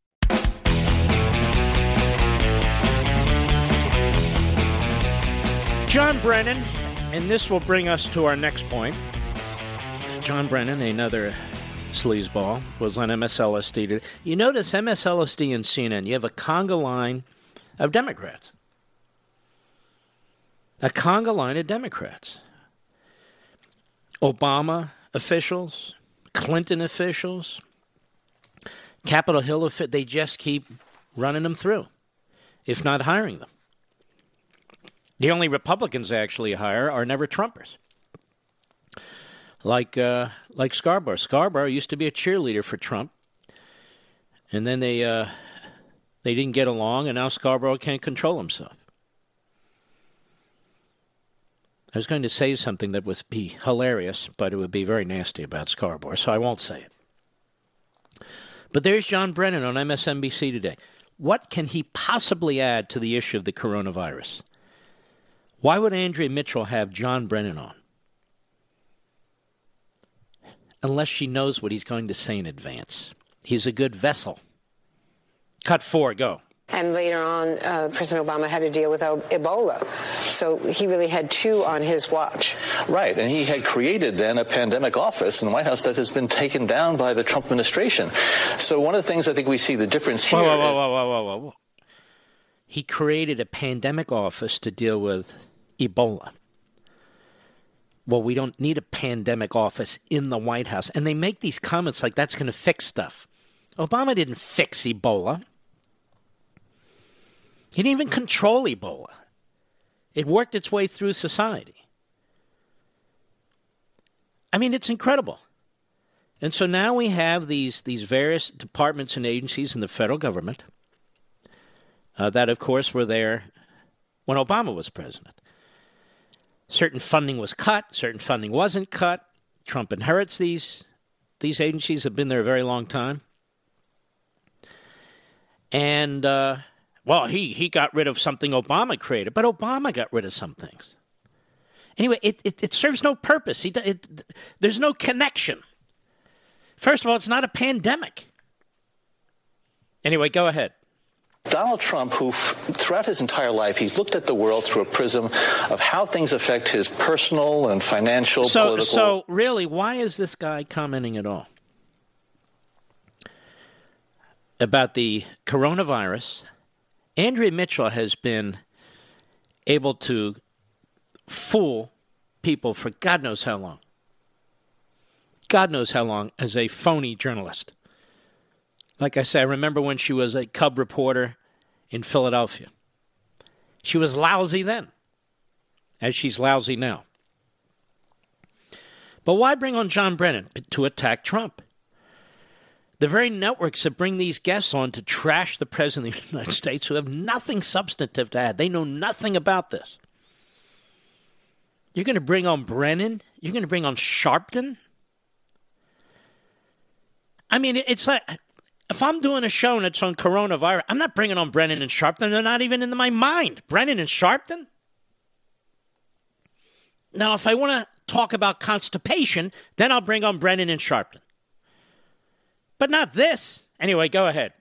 John Brennan, and this will bring us to our next point. John Brennan, another sleazeball, was on MSLSD. You notice MSLSD and CNN, you have a conga line of Democrats. A conga line of Democrats. Obama officials, Clinton officials, Capitol Hill they just keep running them through, if not hiring them. The only Republicans they actually hire are never Trumpers. Like uh, like Scarborough. Scarborough used to be a cheerleader for Trump, and then they uh, they didn't get along, and now Scarborough can't control himself. I was going to say something that would be hilarious, but it would be very nasty about Scarborough, so I won't say it. But there's John Brennan on MSNBC today. What can he possibly add to the issue of the coronavirus? Why would Andrea Mitchell have John Brennan on? Unless she knows what he's going to say in advance. He's a good vessel. Cut four, go.
And later on, uh, President Obama had to deal with Ebola. So he really had two on his watch.
Right. And he had created then a pandemic office in the White House that has been taken down by the Trump administration. So one of the things I think we see the difference here.
Whoa, whoa,
is-
whoa, whoa, whoa, whoa, whoa. He created a pandemic office to deal with Ebola. Well, we don't need a pandemic office in the White House. And they make these comments like that's going to fix stuff. Obama didn't fix Ebola. He didn't even control Ebola. It worked its way through society. I mean, it's incredible. And so now we have these, these various departments and agencies in the federal government uh, that, of course, were there when Obama was president. Certain funding was cut, certain funding wasn't cut. Trump inherits these. These agencies have been there a very long time. And, uh, well, he, he got rid of something Obama created, but Obama got rid of some things. Anyway, it, it, it serves no purpose. He, it, there's no connection. First of all, it's not a pandemic. Anyway, go ahead.
Donald Trump, who throughout his entire life, he's looked at the world through a prism of how things affect his personal and financial,
So,
political.
so really, why is this guy commenting at all about the coronavirus? Andrea Mitchell has been able to fool people for God knows how long. God knows how long as a phony journalist. Like I said, I remember when she was a cub reporter in Philadelphia. She was lousy then, as she's lousy now. But why bring on John Brennan to attack Trump? The very networks that bring these guests on to trash the President of the United States who have nothing substantive to add. They know nothing about this. You're going to bring on Brennan? You're going to bring on Sharpton? I mean, it's like if I'm doing a show and it's on coronavirus, I'm not bringing on Brennan and Sharpton. They're not even in my mind. Brennan and Sharpton? Now, if I want to talk about constipation, then I'll bring on Brennan and Sharpton. But not this. Anyway, go ahead.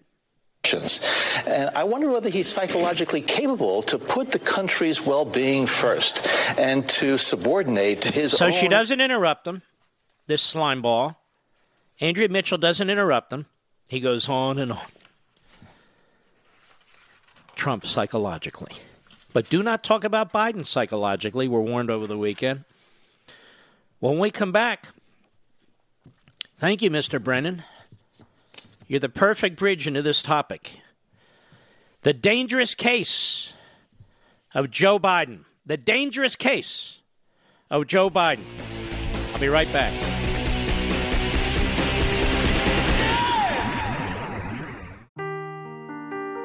And I wonder whether he's psychologically capable to put the country's well-being first and to subordinate his
So
own.
she doesn't interrupt them, this slime ball. Andrea Mitchell doesn't interrupt them. He goes on and on. Trump psychologically. But do not talk about Biden psychologically. We're warned over the weekend. When we come back, thank you, Mr. Brennan. You're the perfect bridge into this topic. The dangerous case of Joe Biden. The dangerous case of Joe Biden. I'll be right back.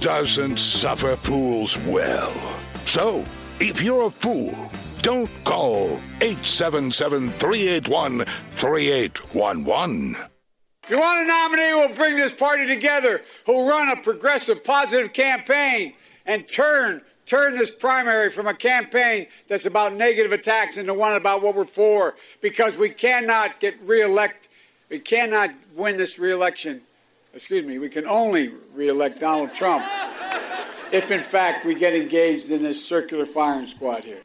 Doesn't suffer fools well. So, if you're a fool, don't call 877 381 3811.
If you want a nominee who will bring this party together, who'll run a progressive, positive campaign and turn turn this primary from a campaign that's about negative attacks into one about what we're for, because we cannot get reelect, we cannot win this reelection. Excuse me, we can only reelect Donald Trump if, in fact, we get engaged in this circular firing squad here.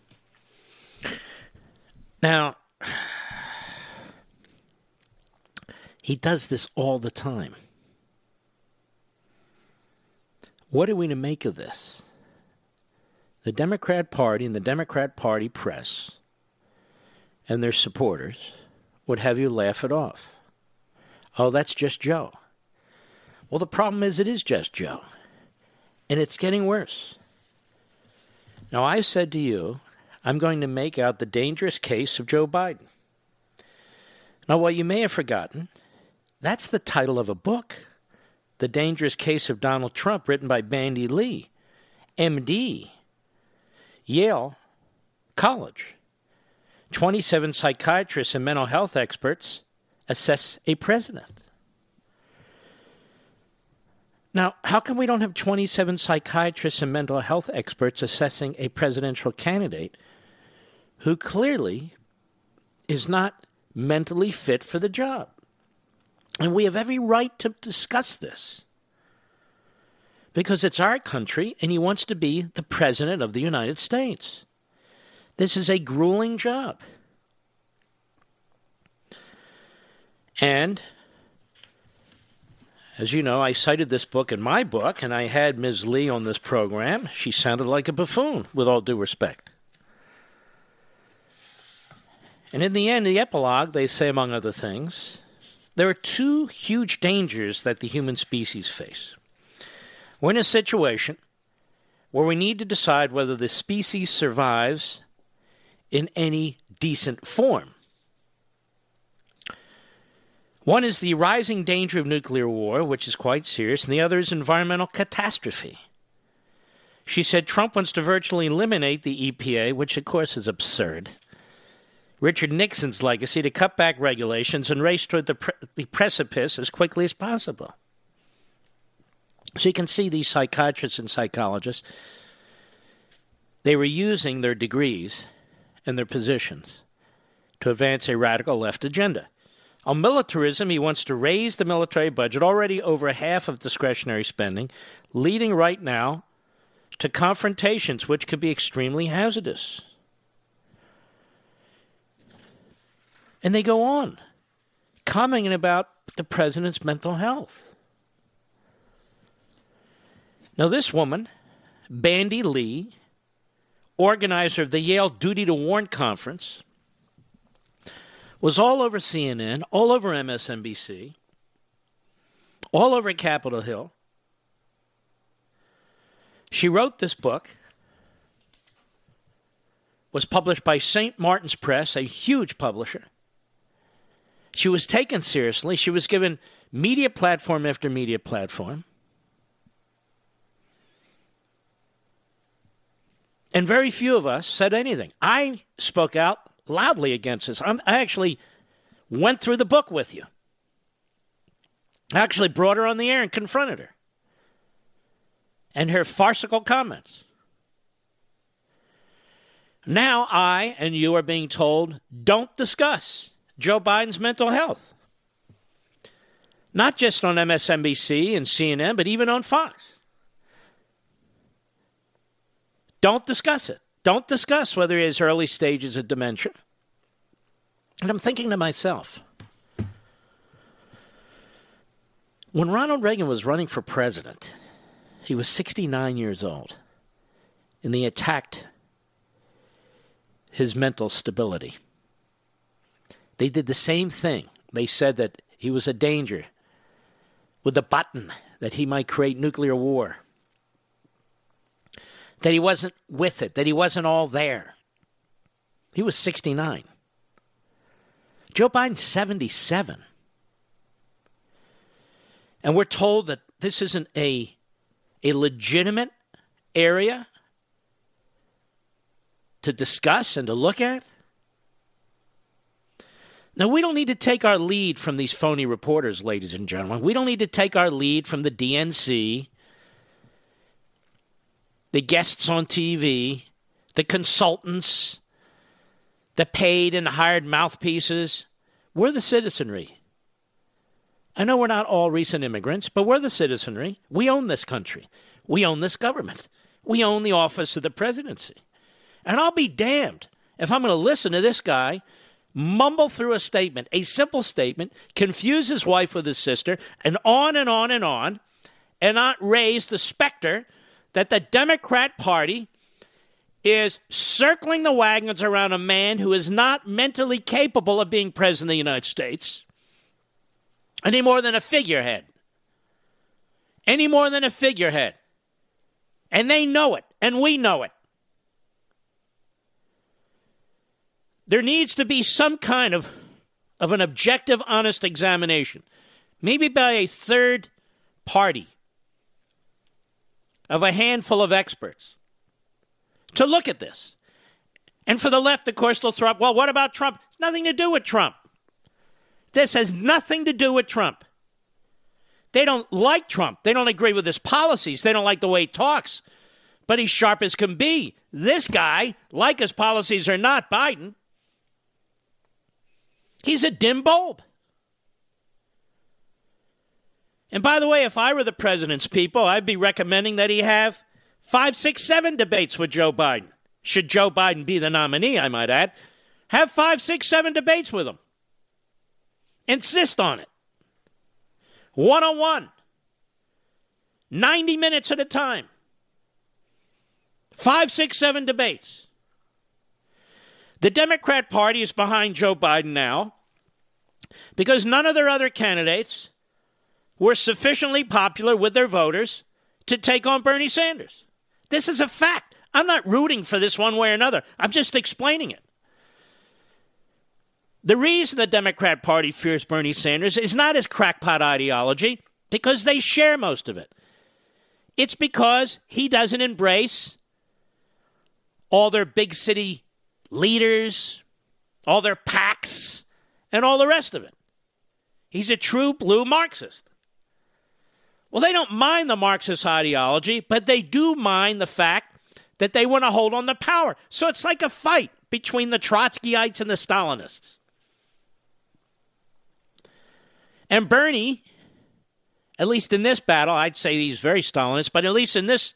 Now, he does this all the time. What are we to make of this? The Democrat Party and the Democrat Party press and their supporters would have you laugh it off. Oh, that's just Joe. Well, the problem is it is just Joe. And it's getting worse. Now, I said to you, I'm going to make out the dangerous case of Joe Biden. Now, what you may have forgotten, that's the title of a book The Dangerous Case of Donald Trump, written by Bandy Lee, MD, Yale College. 27 psychiatrists and mental health experts assess a president. Now, how come we don't have 27 psychiatrists and mental health experts assessing a presidential candidate who clearly is not mentally fit for the job? And we have every right to discuss this because it's our country and he wants to be the President of the United States. This is a grueling job. And as you know, I cited this book in my book, and I had Ms. Lee on this program. She sounded like a buffoon, with all due respect. And in the end, the epilogue, they say, among other things, there are two huge dangers that the human species face. We're in a situation where we need to decide whether the species survives in any decent form. One is the rising danger of nuclear war, which is quite serious, and the other is environmental catastrophe. She said Trump wants to virtually eliminate the EPA, which of course is absurd. Richard Nixon's legacy to cut back regulations and race toward the, pre- the precipice as quickly as possible. So you can see these psychiatrists and psychologists, they were using their degrees and their positions to advance a radical left agenda. On militarism, he wants to raise the military budget, already over half of discretionary spending, leading right now to confrontations which could be extremely hazardous. And they go on, commenting about the president's mental health. Now, this woman, Bandy Lee, organizer of the Yale Duty to Warn conference, was all over CNN, all over MSNBC, all over Capitol Hill. She wrote this book, was published by St. Martin's Press, a huge publisher. She was taken seriously. She was given media platform after media platform. And very few of us said anything. I spoke out loudly against this. I'm, I actually went through the book with you. I actually brought her on the air and confronted her. And her farcical comments. Now I and you are being told don't discuss Joe Biden's mental health. Not just on MSNBC and CNN, but even on Fox. Don't discuss it. Don't discuss whether he has early stages of dementia. And I'm thinking to myself, when Ronald Reagan was running for president, he was 69 years old, and they attacked his mental stability. They did the same thing. They said that he was a danger with the button that he might create nuclear war, that he wasn't with it, that he wasn't all there. He was 69. Joe Biden's 77. And we're told that this isn't a, a legitimate area to discuss and to look at. Now, we don't need to take our lead from these phony reporters, ladies and gentlemen. We don't need to take our lead from the DNC, the guests on TV, the consultants, the paid and hired mouthpieces. We're the citizenry. I know we're not all recent immigrants, but we're the citizenry. We own this country. We own this government. We own the office of the presidency. And I'll be damned if I'm going to listen to this guy mumble through a statement, a simple statement, confuse his wife with his sister, and on and on and on, and not raise the specter that the Democrat Party is circling the wagons around a man who is not mentally capable of being president of the United States any more than a figurehead. Any more than a figurehead. And they know it, and we know it. There needs to be some kind of, of an objective, honest examination, maybe by a third party of a handful of experts to look at this. And for the left, of course, they'll throw up, well, what about Trump? Nothing to do with Trump. This has nothing to do with Trump. They don't like Trump. They don't agree with his policies. They don't like the way he talks. But he's sharp as can be. This guy, like his policies or not, Biden, He's a dim bulb. And by the way, if I were the president's people, I'd be recommending that he have five, six, seven debates with Joe Biden. Should Joe Biden be the nominee, I might add. Have five, six, seven debates with him. Insist on it. One on one. 90 minutes at a time. Five, six, seven debates. The Democrat Party is behind Joe Biden now because none of their other candidates were sufficiently popular with their voters to take on Bernie Sanders. This is a fact. I'm not rooting for this one way or another. I'm just explaining it. The reason the Democrat Party fears Bernie Sanders is not his crackpot ideology, because they share most of it. It's because he doesn't embrace all their big city leaders, all their PACs, and all the rest of it. He's a true blue Marxist. Well, they don't mind the Marxist ideology, but they do mind the fact that they want to hold on to power. So it's like a fight between the Trotskyites and the Stalinists. And Bernie, at least in this battle, I'd say he's very Stalinist, but at least in this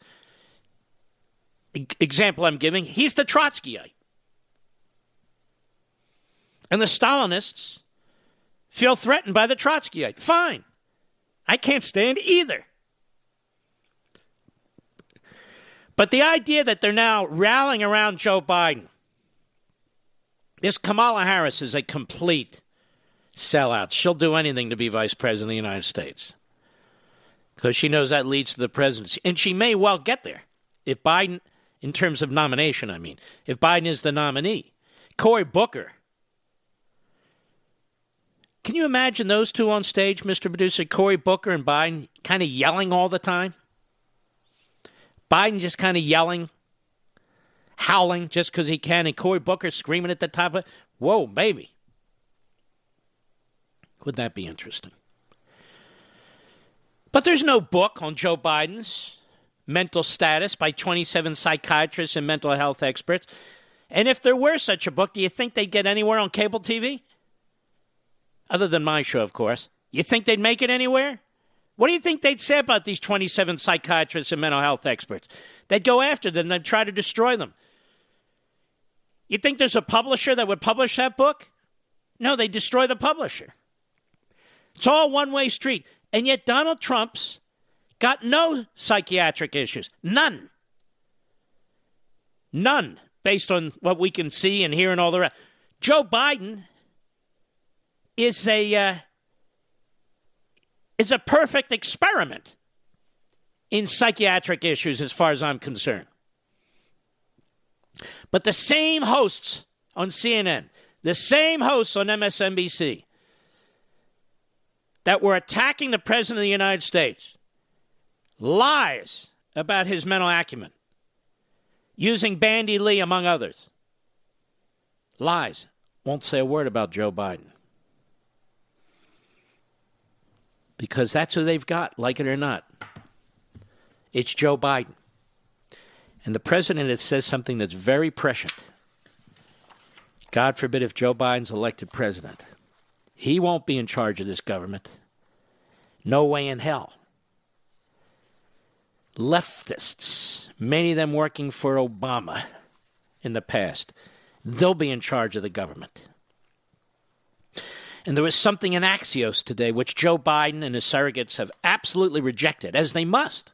example I'm giving, he's the Trotskyite. And the Stalinists feel threatened by the Trotskyite. Fine. I can't stand either. But the idea that they're now rallying around Joe Biden, this Kamala Harris is a complete sellout. She'll do anything to be vice president of the United States because she knows that leads to the presidency. And she may well get there if Biden, in terms of nomination, I mean, if Biden is the nominee. Cory Booker can you imagine those two on stage, Mr. Producer, Cory Booker and Biden, kind of yelling all the time? Biden just kind of yelling, howling just because he can, and Cory Booker screaming at the top of Whoa, baby. Would that be interesting? But there's no book on Joe Biden's mental status by 27 psychiatrists and mental health experts. And if there were such a book, do you think they'd get anywhere on cable TV? Other than my show, of course. You think they'd make it anywhere? What do you think they'd say about these 27 psychiatrists and mental health experts? They'd go after them, they'd try to destroy them. You think there's a publisher that would publish that book? No, they destroy the publisher. It's all one way street. And yet Donald Trump's got no psychiatric issues. None. None, based on what we can see and hear and all the rest. Joe Biden is a uh, is a perfect experiment in psychiatric issues as far as I'm concerned. But the same hosts on CNN, the same hosts on MSNBC that were attacking the President of the United States lies about his mental acumen, using Bandy Lee, among others. Lies. Won't say a word about Joe Biden. Because that's who they've got, like it or not. It's Joe Biden. And the president has said something that's very prescient. God forbid if Joe Biden's elected president. He won't be in charge of this government. No way in hell. Leftists, many of them working for Obama in the past, they'll be in charge of the government. And there was something in Axios today which Joe Biden and his surrogates have absolutely rejected, as they must.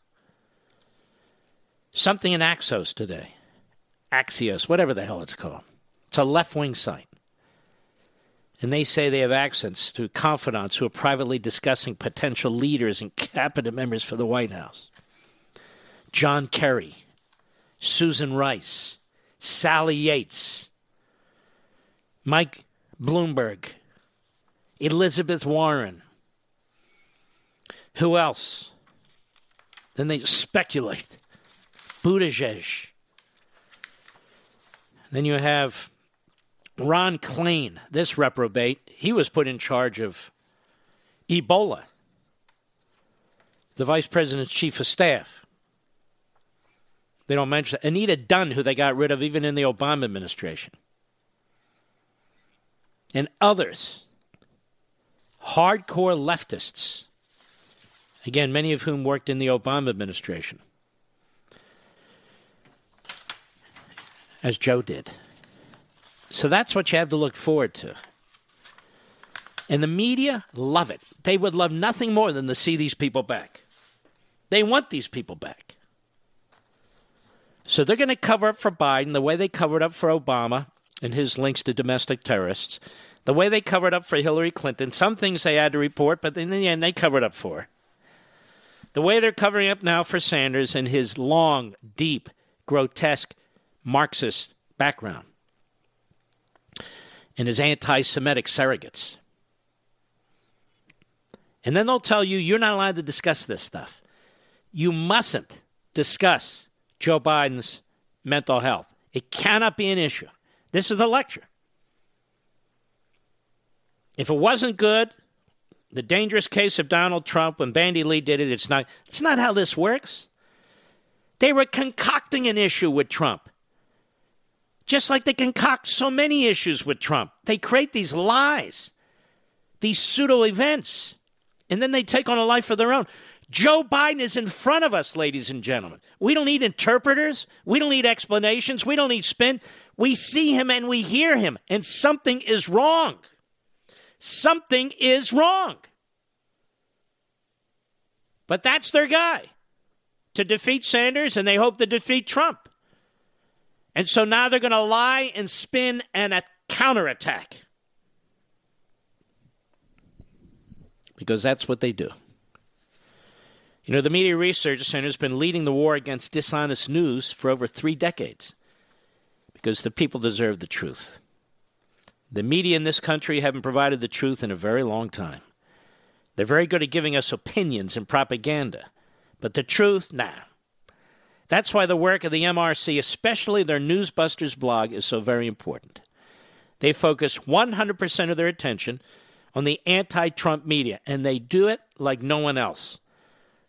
Something in Axios today. Axios, whatever the hell it's called. It's a left wing site. And they say they have access to confidants who are privately discussing potential leaders and cabinet members for the White House. John Kerry, Susan Rice, Sally Yates, Mike Bloomberg, Elizabeth Warren. Who else? Then they speculate. Buttigieg. Then you have Ron Klain, this reprobate. He was put in charge of Ebola, the vice president's chief of staff. They don't mention Anita Dunn, who they got rid of even in the Obama administration. And others, hardcore leftists, again, many of whom worked in the Obama administration. as Joe did. So that's what you have to look forward to. And the media love it. They would love nothing more than to see these people back. They want these people back. So they're going to cover up for Biden the way they covered up for Obama and his links to domestic terrorists, the way they covered up for Hillary Clinton. Some things they had to report, but in the end, they covered up for. The way they're covering up now for Sanders and his long, deep, grotesque Marxist background and his anti Semitic surrogates. And then they'll tell you you're not allowed to discuss this stuff. You mustn't discuss Joe Biden's mental health. It cannot be an issue. This is a lecture. If it wasn't good, the dangerous case of Donald Trump when Bandy Lee did it, it's not it's not how this works. They were concocting an issue with Trump. Just like they concoct so many issues with Trump. They create these lies, these pseudo events, and then they take on a life of their own. Joe Biden is in front of us, ladies and gentlemen. We don't need interpreters. We don't need explanations. We don't need spin. We see him and we hear him, and something is wrong. Something is wrong. But that's their guy to defeat Sanders, and they hope to defeat Trump. And so now they're going to lie and spin and a counterattack. Because that's what they do. You know, the Media Research Center has been leading the war against dishonest news for over three decades because the people deserve the truth. The media in this country haven't provided the truth in a very long time. They're very good at giving us opinions and propaganda, but the truth, nah, that's why the work of the MRC, especially their Newsbusters blog, is so very important. They focus 100% of their attention on the anti Trump media, and they do it like no one else.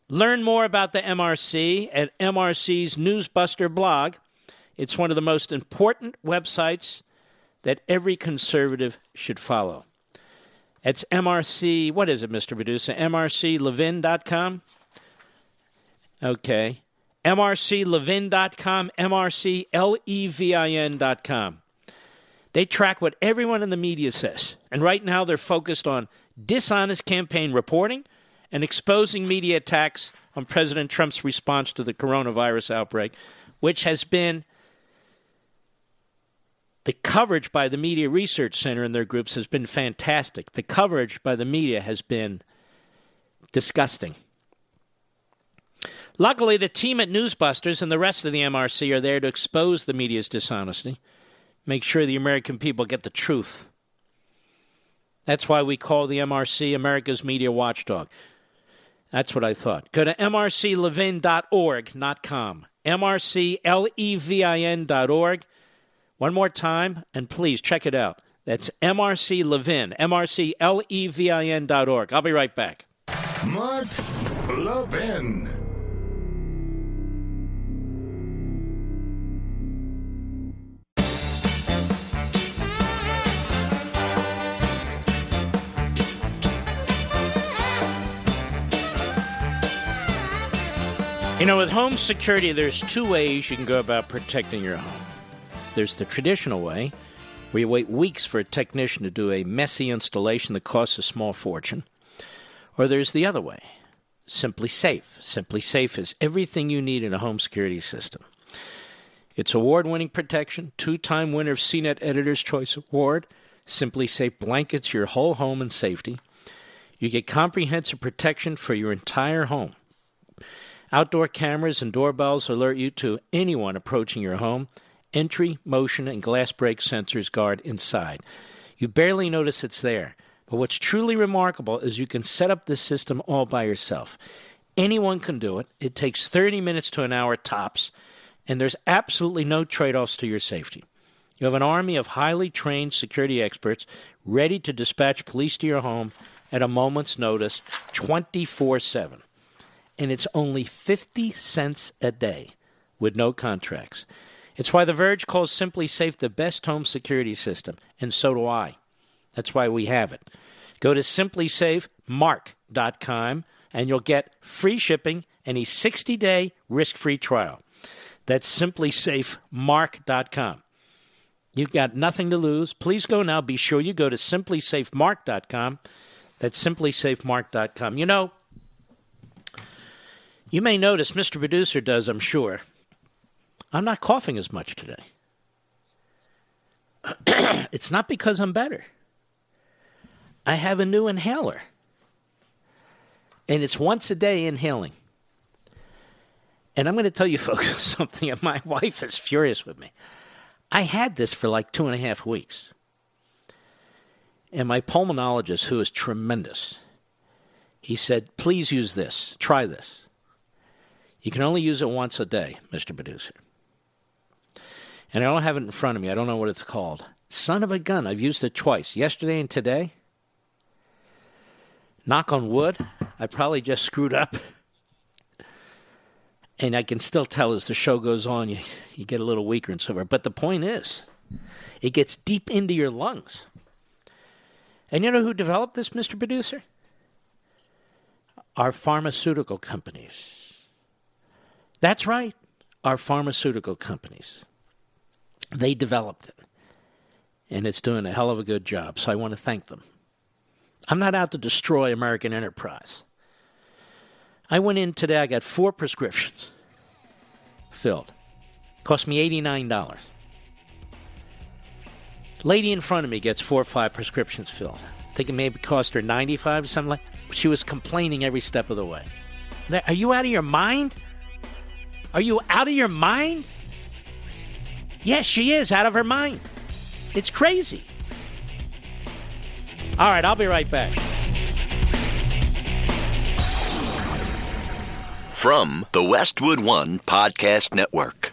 Learn more about the MRC at MRC's Newsbuster blog. It's one of the most important websites that every conservative should follow. It's MRC, what is it, Mr. Producer? MRCLevin.com? Okay. MRCLevin.com, MRCLEVIN.com. They track what everyone in the media says. And right now they're focused on dishonest campaign reporting and exposing media attacks on President Trump's response to the coronavirus outbreak, which has been the coverage by the Media Research Center and their groups has been fantastic. The coverage by the media has been disgusting. Luckily, the team at Newsbusters and the rest of the MRC are there to expose the media's dishonesty, make sure the American people get the truth. That's why we call the MRC America's Media Watchdog. That's what I thought. Go to mrclevin.org, not com. mrclevin.org. One more time, and please check it out. That's MRC Levin, MRCLEVIN.org. I'll be right back.
Mark Levin.
You know, with home security, there's two ways you can go about protecting your home. There's the traditional way, where you wait weeks for a technician to do a messy installation that costs a small fortune. Or there's the other way, SimpliSafe. Simply Safe is everything you need in a home security system. It's award winning protection, two time winner of CNET Editor's Choice Award. SimpliSafe blankets your whole home in safety. You get comprehensive protection for your entire home. Outdoor cameras and doorbells alert you to anyone approaching your home. Entry, motion, and glass break sensors guard inside. You barely notice it's there. But what's truly remarkable is you can set up this system all by yourself. Anyone can do it. It takes 30 minutes to an hour tops, and there's absolutely no trade offs to your safety. You have an army of highly trained security experts ready to dispatch police to your home at a moment's notice 24 7 and it's only 50 cents a day with no contracts. It's why The Verge calls SimpliSafe the best home security system, and so do I. That's why we have it. Go to simplisafemark.com and you'll get free shipping and a 60 day risk free trial. That's simplisafemark.com. You've got nothing to lose. Please go now. Be sure you go to simplisafemark.com. That's simplisafemark.com. You know, you may notice, Mr. Producer does, I'm sure. I'm not coughing as much today. it's not because I'm better. I have a new inhaler. And it's once a day inhaling. And I'm going to tell you folks something, my wife is furious with me. I had this for like two and a half weeks. And my pulmonologist, who is tremendous, he said, please use this. Try this. You can only use it once a day, Mr. Producer. And I don't have it in front of me. I don't know what it's called. Son of a gun. I've used it twice, yesterday and today. Knock on wood. I probably just screwed up. And I can still tell as the show goes on, you, you get a little weaker and so forth. But the point is, it gets deep into your lungs. And you know who developed this, Mr. Producer? Our pharmaceutical companies. That's right, our pharmaceutical companies. They developed it, and it's doing a hell of a good job, so I want to thank them. I'm not out to destroy American enterprise. I went in today, I got four prescriptions filled. Cost me $89. Lady in front of me gets four or five prescriptions filled. I think it maybe cost her 95 or something like She was complaining every step of the way. Are you out of your mind? Are you out of your mind? Yes, she is out of her mind. It's crazy. All right, I'll be right back.
From the Westwood One Podcast Network.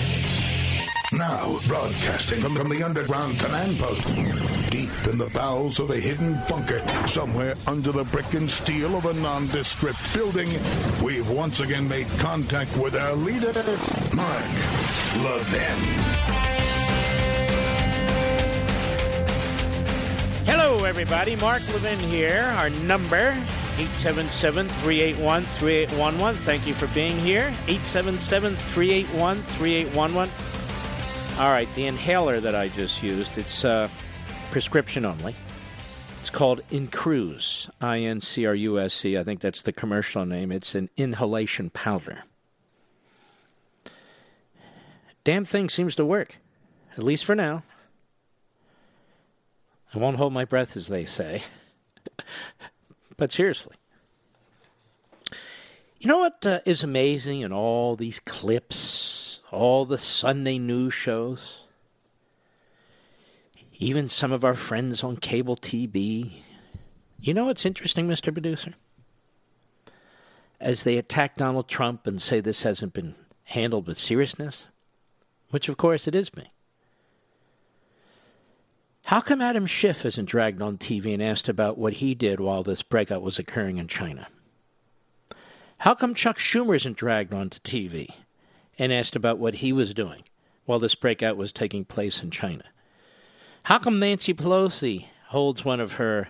Now, broadcasting from, from the underground command post, deep in the bowels of a hidden bunker, somewhere under the brick and steel of a nondescript building, we've once again made contact with our leader, Mark Levin.
Hello, everybody. Mark Levin here. Our number, 877-381-3811. Thank you for being here. 877-381-3811. All right, the inhaler that I just used, it's uh, prescription only. It's called Incruse, I-N-C-R-U-S-E. I think that's the commercial name. It's an inhalation powder. Damn thing seems to work, at least for now. I won't hold my breath, as they say. but seriously. You know what uh, is amazing in all these clips all the Sunday news shows, even some of our friends on cable TV. You know what's interesting, Mr. Producer? As they attack Donald Trump and say this hasn't been handled with seriousness, which of course it is being. How come Adam Schiff isn't dragged on TV and asked about what he did while this breakout was occurring in China? How come Chuck Schumer isn't dragged onto TV and asked about what he was doing while this breakout was taking place in China. How come Nancy Pelosi holds one of her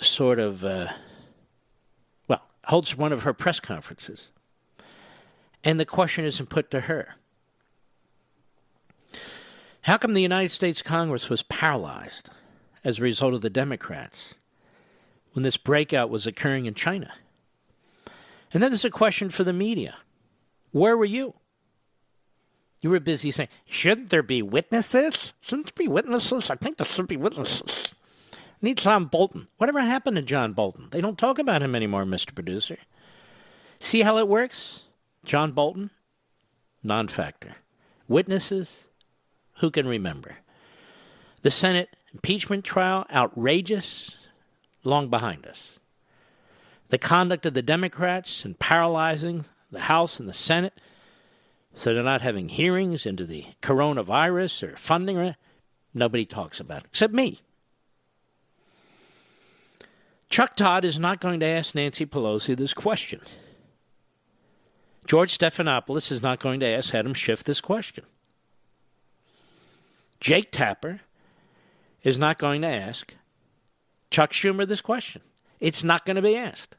sort of, uh, well, holds one of her press conferences, and the question isn't put to her? How come the United States Congress was paralyzed as a result of the Democrats when this breakout was occurring in China? And then there's a question for the media. Where were you? You were busy saying, shouldn't there be witnesses? Shouldn't there be witnesses? I think there should be witnesses. Need John Bolton. Whatever happened to John Bolton? They don't talk about him anymore, Mr. Producer. See how it works? John Bolton, non factor. Witnesses, who can remember? The Senate impeachment trial, outrageous, long behind us. The conduct of the Democrats in paralyzing the House and the Senate, so they're not having hearings into the coronavirus or funding. Nobody talks about it, except me. Chuck Todd is not going to ask Nancy Pelosi this question. George Stephanopoulos is not going to ask Adam Schiff this question. Jake Tapper is not going to ask Chuck Schumer this question. It's not going to be asked.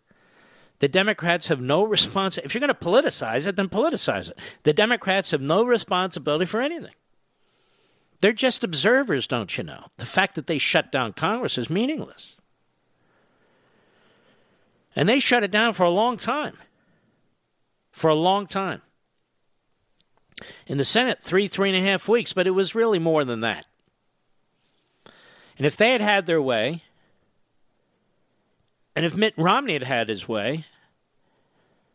The Democrats have no response. If you're going to politicize it, then politicize it. The Democrats have no responsibility for anything. They're just observers, don't you know? The fact that they shut down Congress is meaningless. And they shut it down for a long time. For a long time. In the Senate, three, three and a half weeks, but it was really more than that. And if they had had their way, and if Mitt Romney had had his way,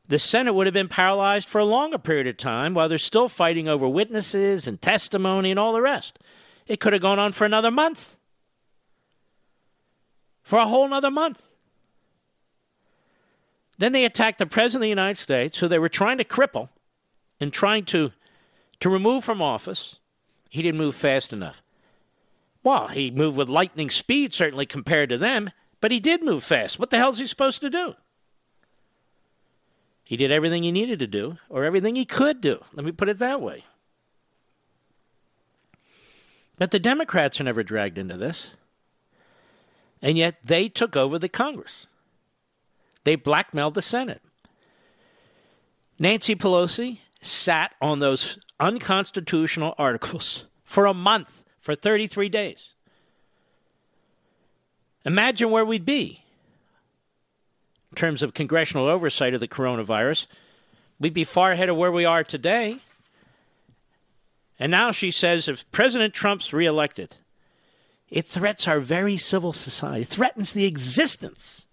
the Senate would have been paralyzed for a longer period of time while they're still fighting over witnesses and testimony and all the rest. It could have gone on for another month. For a whole another month. Then they attacked the President of the United States, who they were trying to cripple and trying to, to remove from office. He didn't move fast enough. Well, he moved with lightning speed, certainly compared to them. But he did move fast. What the hell is he supposed to do? He did everything he needed to do, or everything he could do. Let me put it that way. But the Democrats are never dragged into this. And yet they took over the Congress. They blackmailed the Senate. Nancy Pelosi sat on those unconstitutional articles for a month, for 33 days. Imagine where we'd be in terms of congressional oversight of the coronavirus. We'd be far ahead of where we are today. And now she says if President Trump's reelected, It threats our very civil society, it threatens the existence.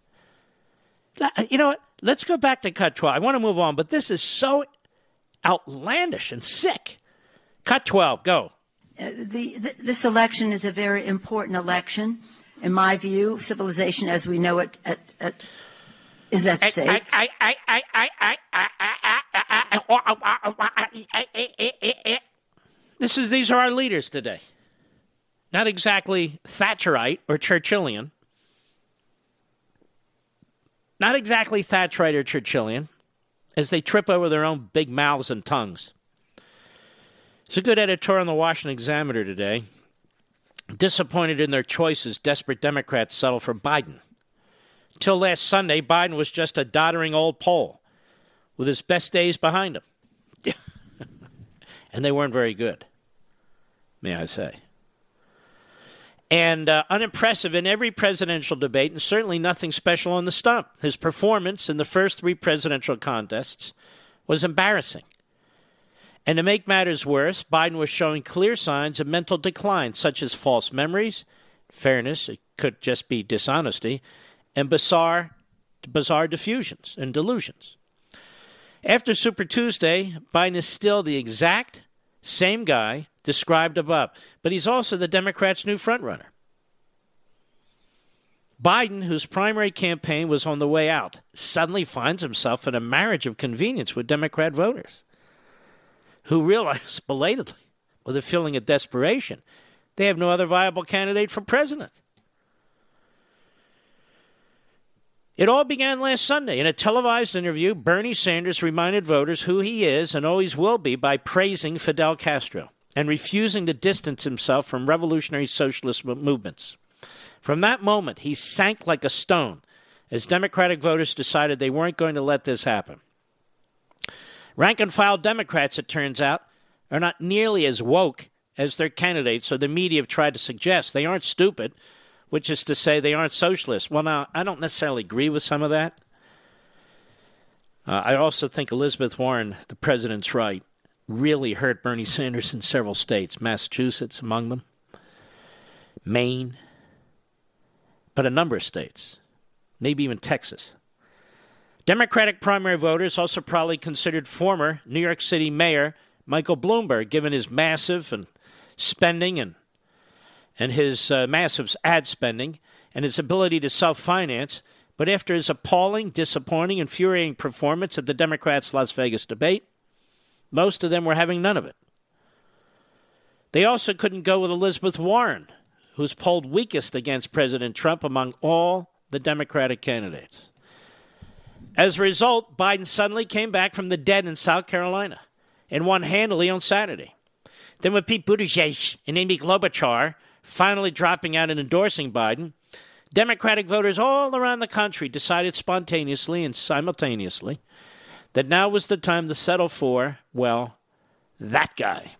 You know what? Let's go back to cut 12. I want to move on, but this is so outlandish and sick. Cut 12, go.
Uh, the, the, this election is a very important election. In my view, civilization as we know it at, at, is at stake.
This is these are our leaders today. Not exactly Thatcherite or Churchillian. Not exactly Thatcherite or Churchillian, as they trip over their own big mouths and tongues. It's a good editorial in the Washington Examiner today. Disappointed in their choices, desperate Democrats settle for Biden. Till last Sunday, Biden was just a doddering old pol with his best days behind him. and they weren't very good, may I say. And uh, unimpressive in every presidential debate, and certainly nothing special on the stump. His performance in the first three presidential contests was embarrassing. And to make matters worse, Biden was showing clear signs of mental decline, such as false memories, fairness, it could just be dishonesty, and bizarre, bizarre diffusions and delusions. After Super Tuesday, Biden is still the exact same guy described above, but he's also the Democrats' new frontrunner. Biden, whose primary campaign was on the way out, suddenly finds himself in a marriage of convenience with Democrat voters who realize belatedly, with a feeling of desperation, they have no other viable candidate for president. It all began last Sunday. In a televised interview, Bernie Sanders reminded voters who he is and always will be by praising Fidel Castro and refusing to distance himself from revolutionary socialist movements. From that moment, he sank like a stone as Democratic voters decided they weren't going to let this happen. Rank and file Democrats, it turns out, are not nearly as woke as their candidates, or the media have tried to suggest. They aren't stupid which is to say they aren't socialists. Well, now, I don't necessarily agree with some of that. Uh, I also think Elizabeth Warren, the president's right, really hurt Bernie Sanders in several states, Massachusetts among them, Maine, but a number of states, maybe even Texas. Democratic primary voters also probably considered former New York City Mayor Michael Bloomberg, given his massive and spending and and his uh, massive ad spending and his ability to self finance. But after his appalling, disappointing, infuriating performance at the Democrats' Las Vegas debate, most of them were having none of it. They also couldn't go with Elizabeth Warren, who's polled weakest against President Trump among all the Democratic candidates. As a result, Biden suddenly came back from the dead in South Carolina and won handily on Saturday. Then, with Pete Buttigieg and Amy Klobuchar finally dropping out and endorsing Biden, Democratic voters all around the country decided spontaneously and simultaneously that now was the time to settle for, well, that guy.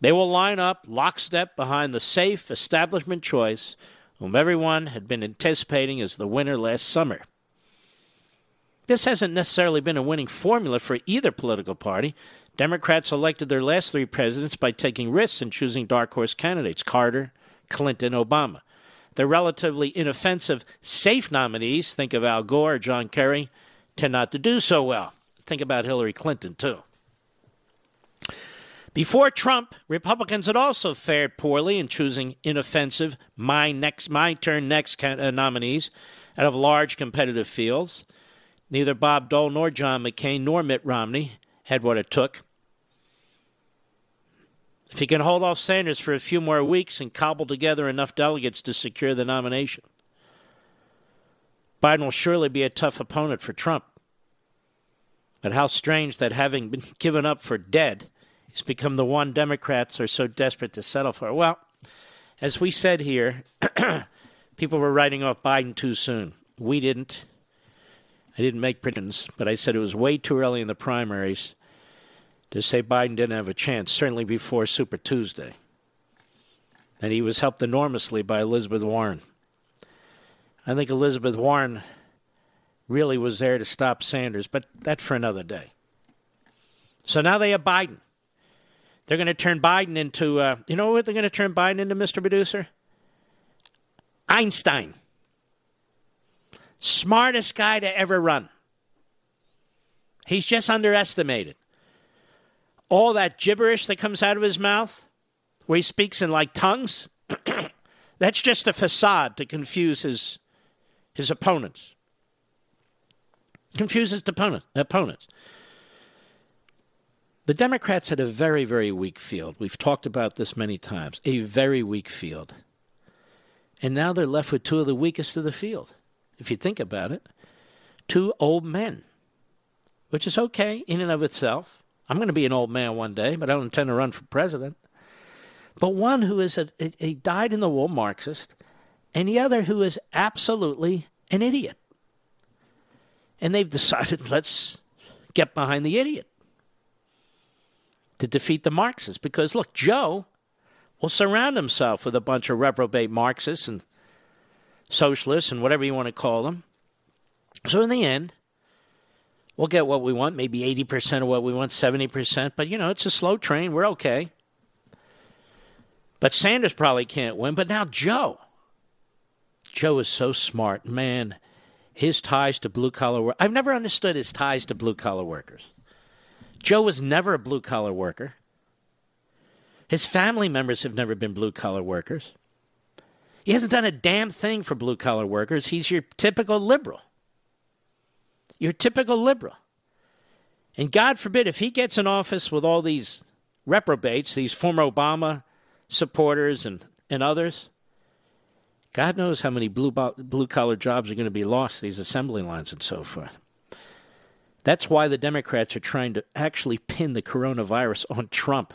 They will line up lockstep behind the safe establishment choice whom everyone had been anticipating as the winner last summer. This hasn't necessarily been a winning formula for either political party, Democrats elected their last three presidents by taking risks and choosing dark horse candidates Carter, Clinton, Obama. The relatively inoffensive, safe nominees, think of Al Gore or John Kerry, tend not to do so well. Think about Hillary Clinton, too. Before Trump, Republicans had also fared poorly in choosing inoffensive, my next, my turn next uh, nominees out of large competitive fields. Neither Bob Dole nor John McCain nor Mitt Romney had what it took. If he can hold off Sanders for a few more weeks and cobble together enough delegates to secure the nomination, Biden will surely be a tough opponent for Trump. But how strange that having been given up for dead, he's become the one Democrats are so desperate to settle for. Well, as we said here, people were writing off Biden too soon. We didn't. I didn't make predictions, but I said it was way too early in the primaries to say Biden didn't have a chance, certainly before Super Tuesday. And he was helped enormously by Elizabeth Warren. I think Elizabeth Warren really was there to stop Sanders, but that's for another day. So now they have Biden. They're going to turn Biden into, uh, you know what they're going to turn Biden into, Mr. Producer? Einstein. Smartest guy to ever run. He's just underestimated. All that gibberish that comes out of his mouth, where he speaks in like tongues, that's just a facade to confuse his his opponents. Confuse his opponent, opponents. The Democrats had a very, very weak field. We've talked about this many times. A very weak field. And now they're left with two of the weakest of the field, if you think about it. Two old men, which is okay in and of itself. I'm going to be an old man one day, but I don't intend to run for president. But one who is a, a, dyed in the wool Marxist, and the other who is absolutely an idiot. And they've decided let's get behind the idiot to defeat the Marxists. Because look, Joe will surround himself with a bunch of reprobate Marxists and socialists and whatever you want to call them. So in the end, we'll get what we want, maybe 80% of what we want, 70%. But, you know, it's a slow train. We're okay. But Sanders probably can't win. But now Joe. Joe is so smart. Man, his ties to blue collar work. I've never understood his ties to blue collar workers. Joe was never a blue collar worker. His family members have never been blue collar workers. He hasn't done a damn thing for blue collar workers. He's your typical liberal. Your typical liberal. And God forbid if he gets in office with all these reprobates, these former Obama supporters and, and others, God knows how many blue, blue collar jobs are going to be lost, these assembly lines and so forth. That's why the Democrats are trying to actually pin the coronavirus on Trump.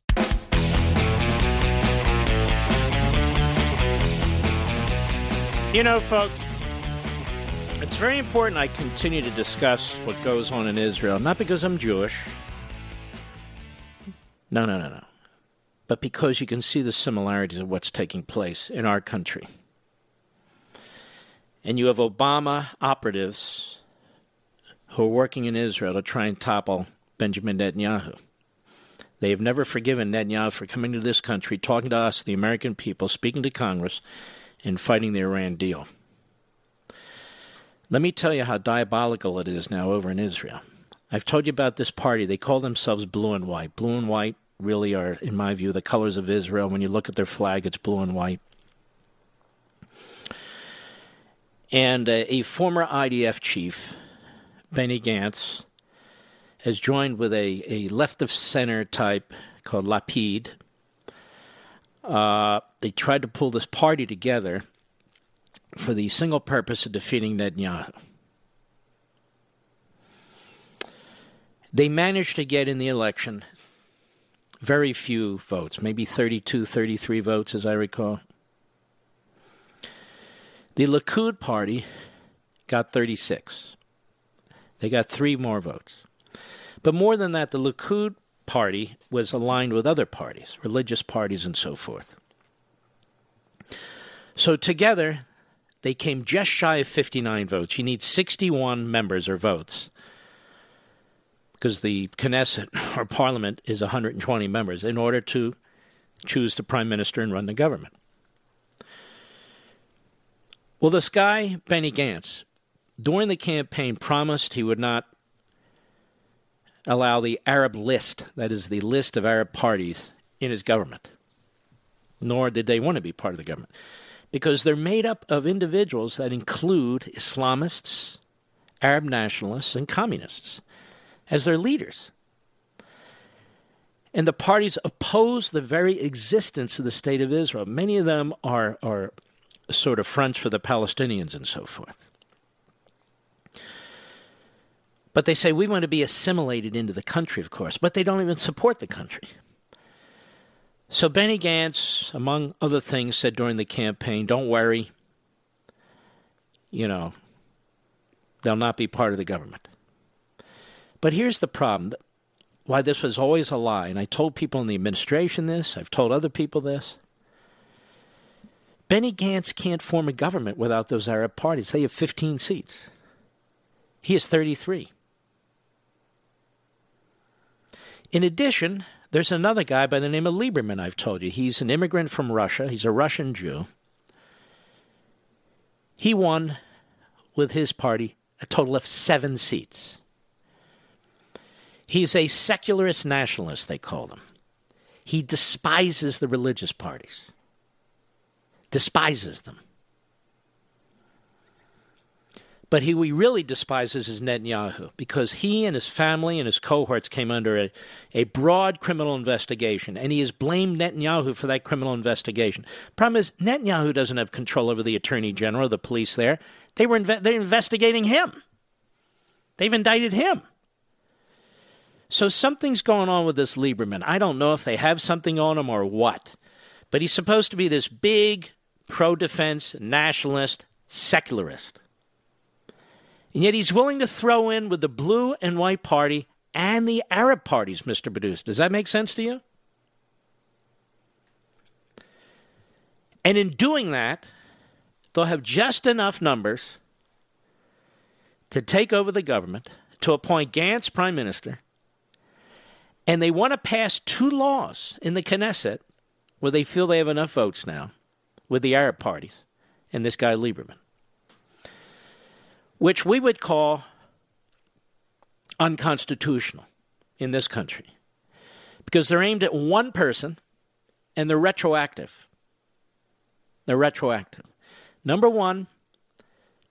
You know, folks, it's very important I continue to discuss what goes on in Israel, not because I'm Jewish. No, no, no, no. But because you can see the similarities of what's taking place in our country. And you have Obama operatives who are working in Israel to try and topple Benjamin Netanyahu. They have never forgiven Netanyahu for coming to this country, talking to us, the American people, speaking to Congress, in fighting the Iran deal. Let me tell you how diabolical it is now over in Israel. I've told you about this party. They call themselves blue and white. Blue and white really are, in my view, the colors of Israel. When you look at their flag, it's blue and white. And uh, a former IDF chief, Benny Gantz, has joined with a, a left of center type called Lapid, uh, they tried to pull this party together for the single purpose of defeating Netanyahu. They managed to get in the election very few votes, maybe 32, 33 votes, as I recall. The Likud party got 36. They got three more votes. But more than that, the Likud party was aligned with other parties, religious parties, and so forth. So together, they came just shy of 59 votes. You need 61 members or votes because the Knesset or parliament is 120 members in order to choose the prime minister and run the government. Well, this guy, Benny Gantz, during the campaign promised he would not allow the Arab list, that is, the list of Arab parties, in his government. Nor did they want to be part of the government. Because they're made up of individuals that include Islamists, Arab nationalists, and communists as their leaders. And the parties oppose the very existence of the state of Israel. Many of them are, are sort of fronts for the Palestinians and so forth. But they say we want to be assimilated into the country, of course, but they don't even support the country. So Benny Gantz, among other things, said during the campaign, don't worry, you know, they'll not be part of the government. But here's the problem why this was always a lie, and I told people in the administration this, I've told other people this. Benny Gantz can't form a government without those Arab parties. They have 15 seats. He has 33. In addition, there's another guy by the name of Lieberman, I've told you. He's an immigrant from Russia, he's a Russian Jew. He won with his party a total of seven seats. He's a secularist nationalist, they call them. He despises the religious parties, despises them. But who he really despises is Netanyahu because he and his family and his cohorts came under a, a broad criminal investigation, and he has blamed Netanyahu for that criminal investigation. Problem is, Netanyahu doesn't have control over the attorney general, the police there. They were inve- they're investigating him. They've indicted him. So something's going on with this Lieberman. I don't know if they have something on him or what, but he's supposed to be this big pro defense nationalist secularist. And yet he's willing to throw in with the blue and white party and the Arab parties, Mr. Badus. Does that make sense to you? And in doing that, they'll have just enough numbers to take over the government, to appoint Gantz prime minister, and they want to pass two laws in the Knesset where they feel they have enough votes now with the Arab parties and this guy Lieberman which we would call unconstitutional in this country because they're aimed at one person and they're retroactive. They're retroactive. Number one,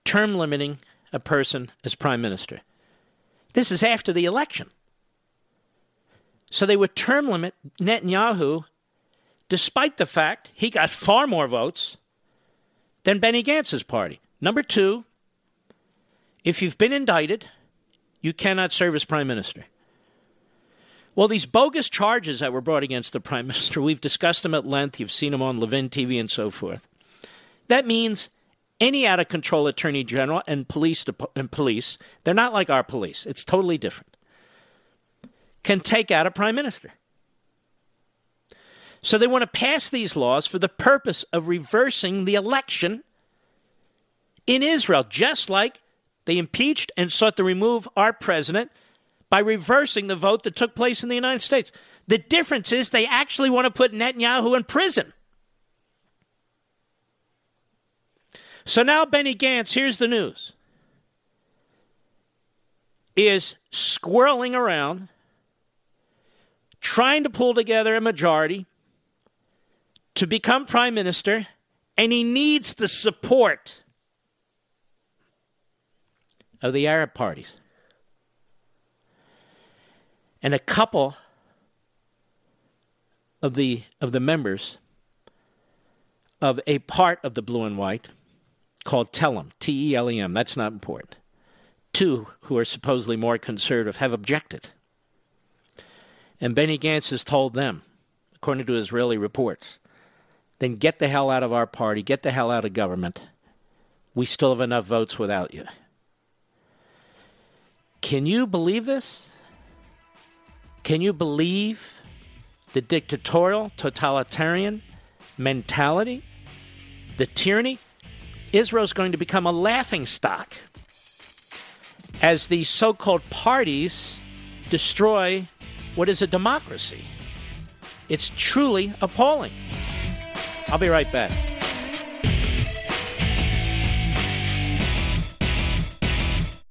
term limiting a person as prime minister. This is after the election. So they would term limit Netanyahu despite the fact he got far more votes than Benny Gantz's party. Number two, if you've been indicted, you cannot serve as prime minister. Well, these bogus charges that were brought against the prime minister, we've discussed them at length. You've seen them on Levin TV and so forth. That means any out of control attorney general and police and police, they're not like our police. It's totally different. Can take out a prime minister. So they want to pass these laws for the purpose of reversing the election in Israel, just like they impeached and sought to remove our president by reversing the vote that took place in the United States. The difference is they actually want to put Netanyahu in prison. So now Benny Gantz, here's the news, is squirreling around trying to pull together a majority to become prime minister, and he needs the support of the Arab parties. And a couple of the of the members of a part of the blue and white called Telem, T E L E M, that's not important. Two who are supposedly more conservative have objected. And Benny Gantz has told them, according to Israeli reports, then get the hell out of our party, get the hell out of government. We still have enough votes without you. Can you believe this? Can you believe the dictatorial, totalitarian mentality, the tyranny? Israel's going to become a laughing stock as these so called parties destroy what is a democracy. It's truly appalling. I'll be right back.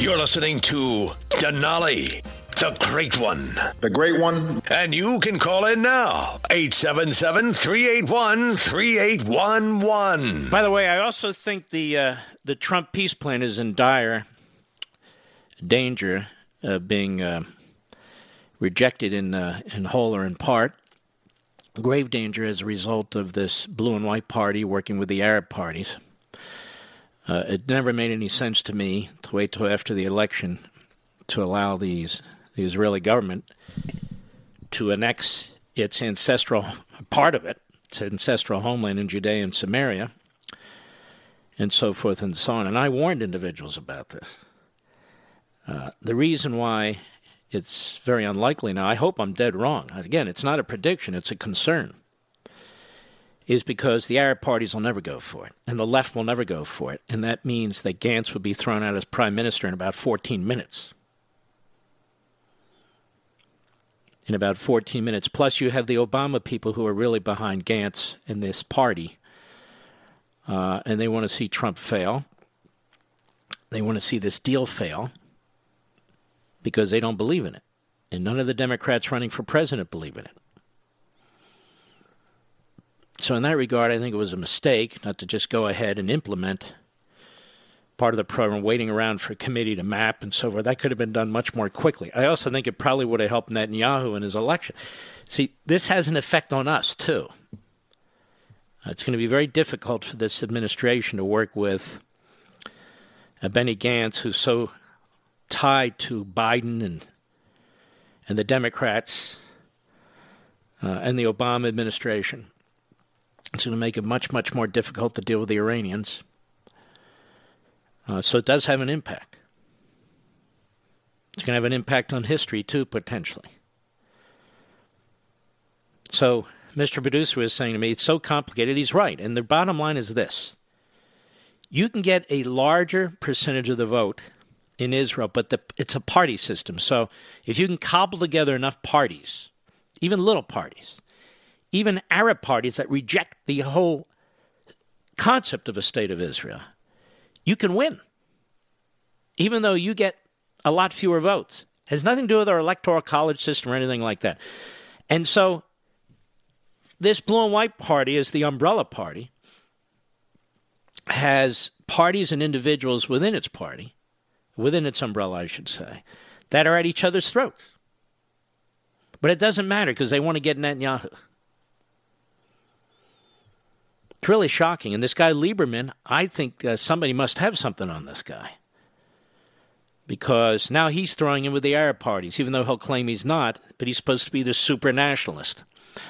You're listening to Denali, the great one.
The great one.
And you can call in now, 877 381 3811.
By the way, I also think the uh, the Trump peace plan is in dire danger of being uh, rejected in uh, in whole or in part. Grave danger as a result of this blue and white party working with the Arab parties. Uh, it never made any sense to me to wait till after the election to allow these the Israeli government to annex its ancestral part of it, its ancestral homeland in Judea and Samaria, and so forth and so on. And I warned individuals about this. Uh, the reason why it's very unlikely now, I hope I'm dead wrong. Again, it's not a prediction, it's a concern is because the Arab parties will never go for it, and the left will never go for it, and that means that Gantz would be thrown out as prime minister in about 14 minutes. In about 14 minutes. Plus, you have the Obama people who are really behind Gantz and this party, uh, and they want to see Trump fail. They want to see this deal fail because they don't believe in it. And none of the Democrats running for president believe in it. So, in that regard, I think it was a mistake not to just go ahead and implement part of the program, waiting around for a committee to map and so forth. That could have been done much more quickly. I also think it probably would have helped Netanyahu in his election. See, this has an effect on us, too. It's going to be very difficult for this administration to work with uh, Benny Gantz, who's so tied to Biden and and the Democrats uh, and the Obama administration. It's going to make it much, much more difficult to deal with the Iranians. Uh, so it does have an impact. It's going to have an impact on history, too, potentially. So, Mr. Producer was saying to me, it's so complicated. He's right. And the bottom line is this you can get a larger percentage of the vote in Israel, but the, it's a party system. So, if you can cobble together enough parties, even little parties, even Arab parties that reject the whole concept of a state of Israel, you can win, even though you get a lot fewer votes. It has nothing to do with our electoral college system or anything like that. And so, this blue and white party is the umbrella party, has parties and individuals within its party, within its umbrella, I should say, that are at each other's throats. But it doesn't matter because they want to get Netanyahu. It's really shocking. And this guy Lieberman, I think uh, somebody must have something on this guy. Because now he's throwing in with the Arab parties, even though he'll claim he's not, but he's supposed to be the super nationalist.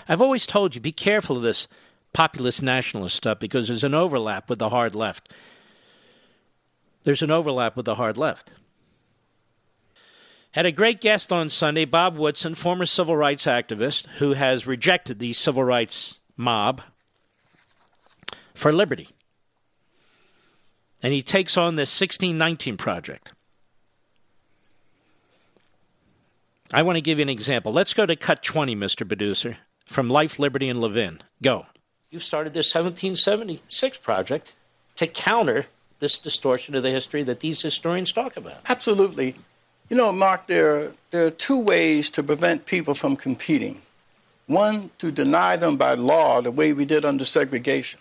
I've always told you be careful of this populist nationalist stuff because there's an overlap with the hard left. There's an overlap with the hard left. Had a great guest on Sunday, Bob Woodson, former civil rights activist who has rejected the civil rights mob for liberty. And he takes on this 1619 project. I want to give you an example. Let's go to cut 20, Mr. Producer, from Life, Liberty, and Levin. Go. You started this 1776 project to counter this distortion of the history that these historians talk about.
Absolutely. You know, Mark, there, there are two ways to prevent people from competing. One, to deny them by law, the way we did under segregation.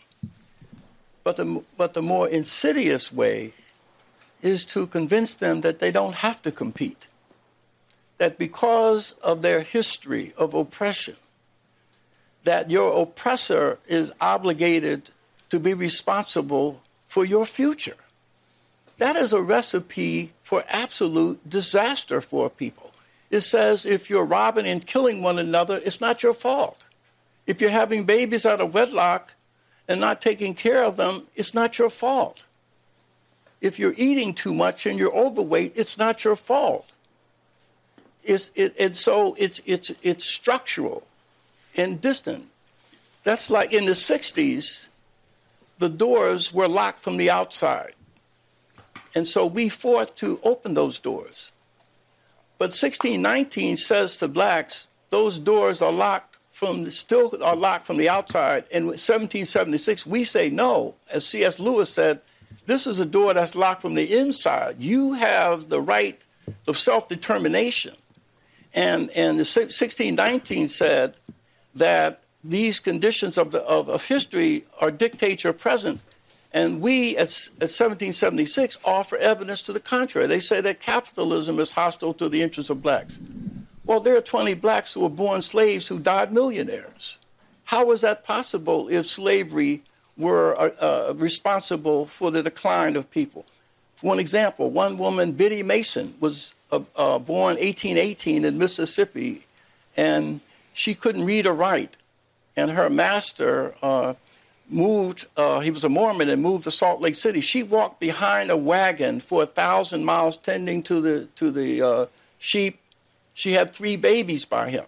But the, but the more insidious way is to convince them that they don't have to compete. That because of their history of oppression, that your oppressor is obligated to be responsible for your future. That is a recipe for absolute disaster for people. It says if you're robbing and killing one another, it's not your fault. If you're having babies out of wedlock and not taking care of them, it's not your fault. If you're eating too much and you're overweight, it's not your fault. It's, it, and so it's, it's, it's structural and distant. That's like in the 60s, the doors were locked from the outside. And so we fought to open those doors. But 1619 says to blacks, those doors are locked from still are locked from the outside. And 1776, we say no. As C.S. Lewis said, this is a door that's locked from the inside. You have the right of self-determination. And and the 1619 said that these conditions of, the, of, of history are dictate your present. And we at, at 1776 offer evidence to the contrary. They say that capitalism is hostile to the interests of blacks. Well, there are 20 blacks who were born slaves who died millionaires. How is that possible if slavery were uh, uh, responsible for the decline of people? For one example, one woman, Biddy Mason, was uh, uh born 1818 in Mississippi, and she couldn't read or write and her master uh, moved, uh, he was a Mormon and moved to Salt Lake City. She walked behind a wagon for a thousand miles tending to the, to the sheep. She had three babies by him.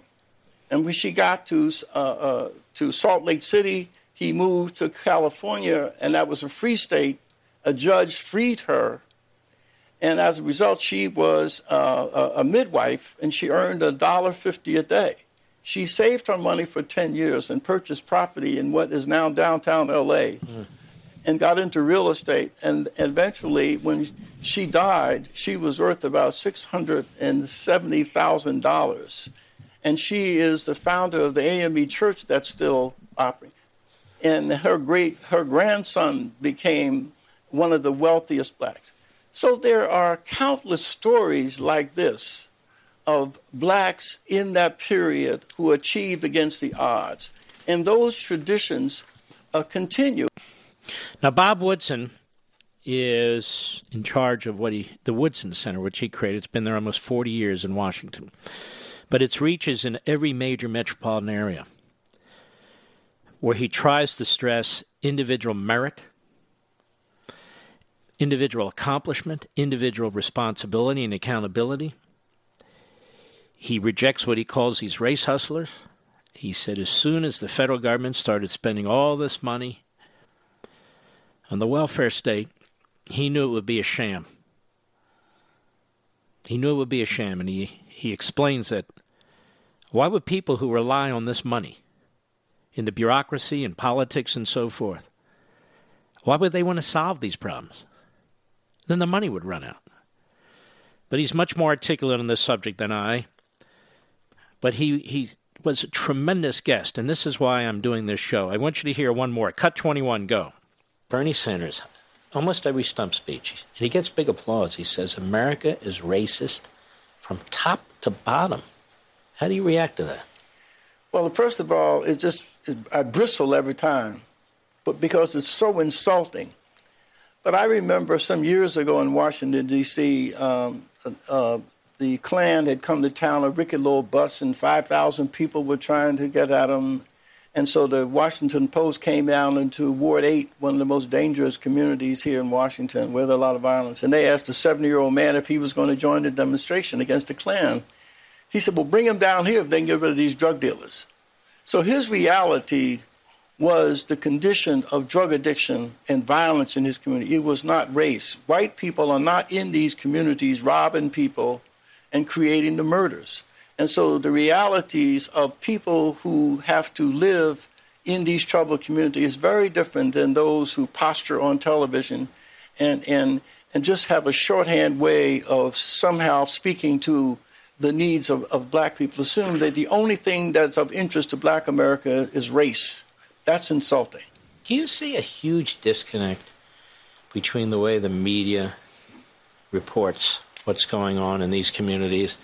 And when she got to, uh, uh, to Salt Lake City, he moved to California, and that was a free state. A judge freed her and as a result, she was uh, a, midwife, and she earned a dollar fifty a day. She saved her money for 10 years and purchased property in what is now downtown LA mm. And got into real estate. And eventually, when she died, she was worth about $670,000. And she is the founder of the AME church that's still operating. And her great, her grandson became one of the wealthiest blacks. So there are countless stories like this of blacks in that period who achieved against the odds. And those traditions uh, continue.
Now, Bob Woodson is in charge of what he, the Woodson Center, which he created. It's been there almost 40 years in Washington. But its reach is in every major metropolitan area where he tries to stress individual merit, individual accomplishment, individual responsibility and accountability he rejects what he calls these race hustlers. He said as soon as the federal government started spending all this money on the welfare state, he knew it would be a sham. He knew it would be a sham, and he, he explains that why would people who rely on this money in the bureaucracy and politics and so forth, why would they want to solve these problems? Then the money would run out. But he's much more articulate on this subject than I. But he, he was a tremendous guest, and this is why I'm doing this show. I want you to hear one more. Cut 21, go. Bernie Sanders, almost every stump speech, and he gets big applause. He says, America is racist from top to bottom. How do you react to that?
Well, first of all, it just, it, I bristle every time, but because it's so insulting. But I remember some years ago in Washington, D.C., um, uh, the Klan had come to town, a rickety little bus, and 5,000 people were trying to get at them. And so the Washington Post came down into Ward 8, one of the most dangerous communities here in Washington, where there's a lot of violence. And they asked a 70 year old man if he was going to join the demonstration against the Klan. He said, Well, bring him down here if they can get rid of these drug dealers. So his reality was the condition of drug addiction and violence in his community. It was not race. White people are not in these communities robbing people and creating the murders. And so the realities of people who have to live in these troubled communities is very different than those who posture on television and, and, and just have a shorthand way of somehow speaking to the needs of, of black people. Assume that the only thing that's of interest to black America is race. That's insulting.
Do you see a huge disconnect between the way the media reports what's going on in these communities,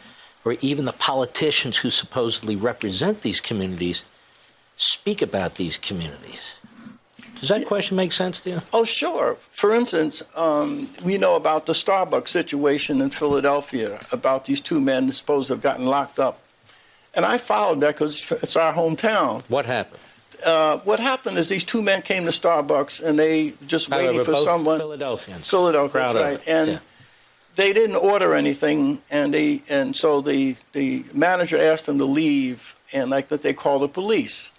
or even the politicians who supposedly represent these communities speak about these communities? Does that question make sense to you?
Oh, sure. For instance, um, we know about the Starbucks situation in Philadelphia, about these two men supposed to have gotten locked up. And I followed that because it's our hometown.
What happened?
Uh, what happened is these two men came to Starbucks and they just
By the way,
waiting for
both
someone.
Philadelphians.
Philadelphia, right? And
Yeah.
They didn't order anything, and they and so the the manager asked them to leave, and like that they called the police.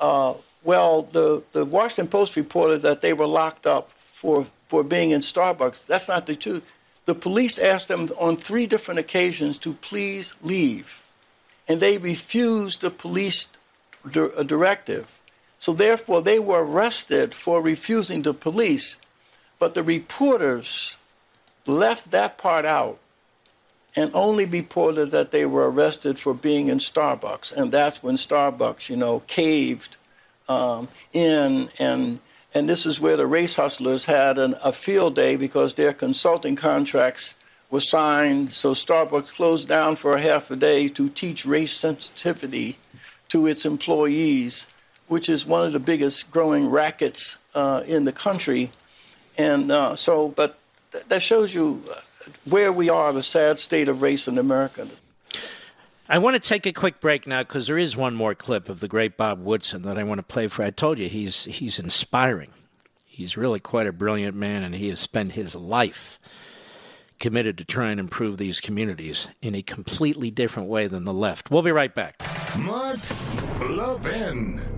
Uh, well, the the Washington Post reported that they were locked up for for being in Starbucks. That's not the truth. The police asked them on three different occasions to please leave, and they refused the police di- directive. So therefore, they were arrested for refusing the police, but the reporters left that part out and only reported that they were arrested for being in Starbucks. And that's when Starbucks, you know, caved um, in. And, and this is where the race hustlers had an, a field day because their consulting contracts were signed. So Starbucks closed down for a half a day to teach race sensitivity to its employees, which is one of the biggest growing rackets uh, in the country. And uh, so, but that shows you uh, where we are, in the sad state of race in America.
I want to take a quick break now because there is one more clip of the great Bob Woodson that I want to play for. I told you he's he's inspiring. He's really quite a brilliant man, and he has spent his life committed to try and improve these communities in a completely different way than the left. We'll be right back.
Mark Levin.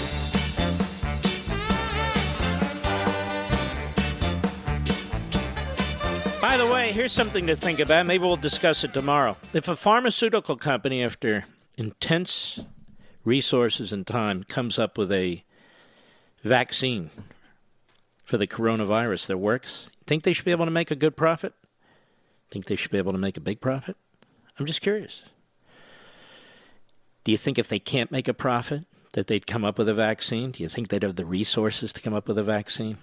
By the way, here's something to think about. Maybe we'll discuss it tomorrow. If a pharmaceutical company, after intense resources and time, comes up with a vaccine for the coronavirus that works, think they should be able to make a good profit? Think they should be able to make a big profit? I'm just curious. Do you think if they can't make a profit, that they'd come up with a vaccine? Do you think they'd have the resources to come up with a vaccine?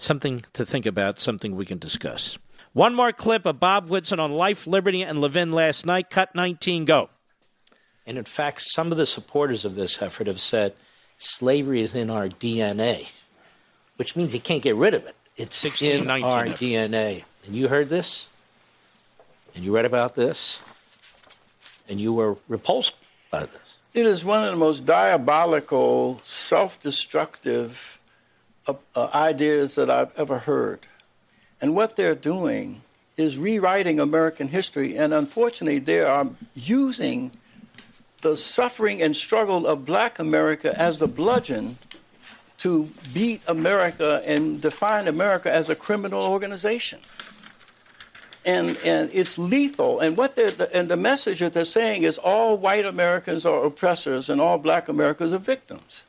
Something to think about, something we can discuss. One more clip of Bob Woodson on life, liberty, and Levin last night. Cut 19, go. And in fact, some of the supporters of this effort have said slavery is in our DNA, which means you can't get rid of it. It's 16, in 19 our effort. DNA. And you heard this? And you read about this? And you were repulsed by this.
It is one of the most diabolical, self destructive uh, ideas that I've ever heard. And what they're doing is rewriting American history. And unfortunately, they are using the suffering and struggle of black America as the bludgeon to beat America and define America as a criminal organization. and and it's lethal. And what they're and the message that they're saying is all white Americans are oppressors and all black Americans are victims.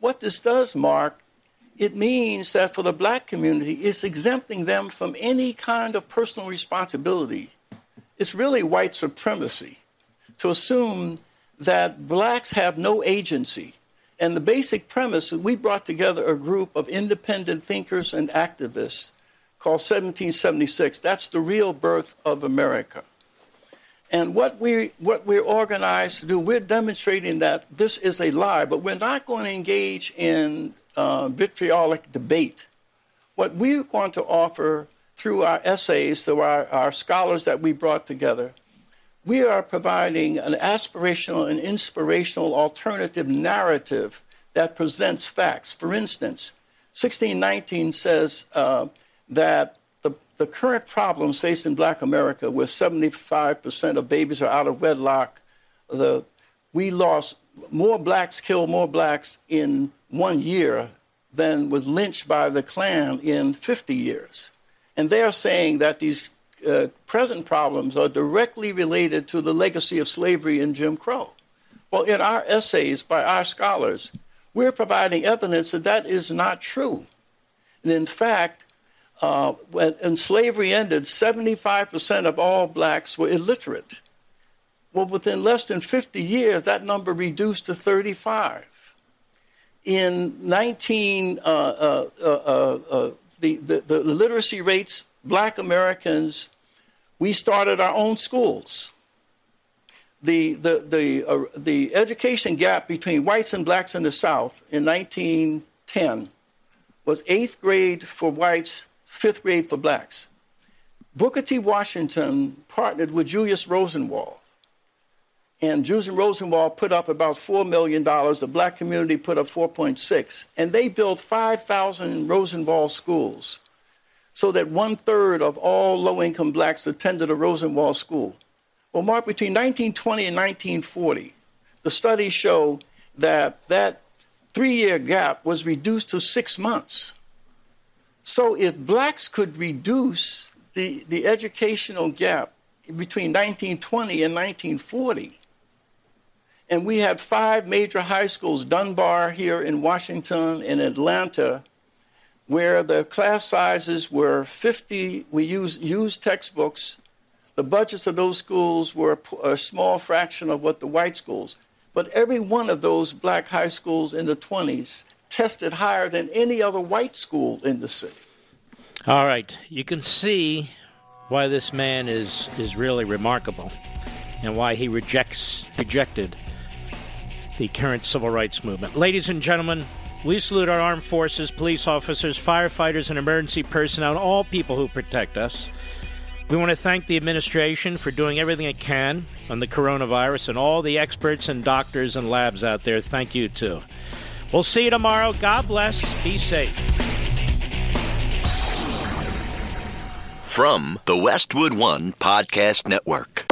What this does, Mark, it means that for the black community, it's exempting them from any kind of personal responsibility. It's really white supremacy to assume that blacks have no agency. And the basic premise is we brought together a group of independent thinkers and activists called 1776. That's the real birth of America. And what, we, what we're organized to do, we're demonstrating that this is a lie, but we're not going to engage in uh, vitriolic debate. What we want to offer through our essays, through our, our scholars that we brought together, we are providing an aspirational and inspirational alternative narrative that presents facts. For instance, 1619 says uh, that the, the current problems facing black America, where 75% of babies are out of wedlock, the, we lost more blacks, killed more blacks in one year than was lynched by the Klan in 50 years. And they are saying that these uh, present problems are directly related to the legacy of slavery and Jim Crow. Well, in our essays by our scholars, we're providing evidence that that is not true. And in fact, uh, when slavery ended, 75% of all blacks were illiterate. Well, within less than 50 years, that number reduced to 35. In 19, uh, uh, uh, uh, uh the, the, the literacy rates, black Americans, we started our own schools. The, the, the, the education gap between whites and blacks in the South in 1910 was eighth grade for whites fifth grade for blacks. Booker T. Washington partnered with Julius Rosenwald. And Julius Rosenwald put up about $4 million. The black community put up 4.6. And they built 5,000 Rosenwald schools so that one third of all low income blacks attended a Rosenwald school. Well, Mark, between 1920 and 1940, the studies show that that three year gap was reduced to six months. So if blacks could reduce the, the educational gap between 1920 and 1940, and we had five major high schools, Dunbar here in Washington in Atlanta, where the class sizes were 50, we used textbooks. The budgets of those schools were a small fraction of what the white schools. But every one of those black high schools in the 20s tested higher than any other white school in the city.
All right, you can see why this man is is really remarkable, and why he rejects rejected the current civil rights movement. Ladies and gentlemen, we salute our armed forces, police officers, firefighters, and emergency personnel, and all people who protect us. We want to thank the administration for doing everything it can on the coronavirus and all the experts and doctors and labs out there. Thank you, too. We'll see you tomorrow. God bless. Be safe.
From the Westwood One Podcast Network.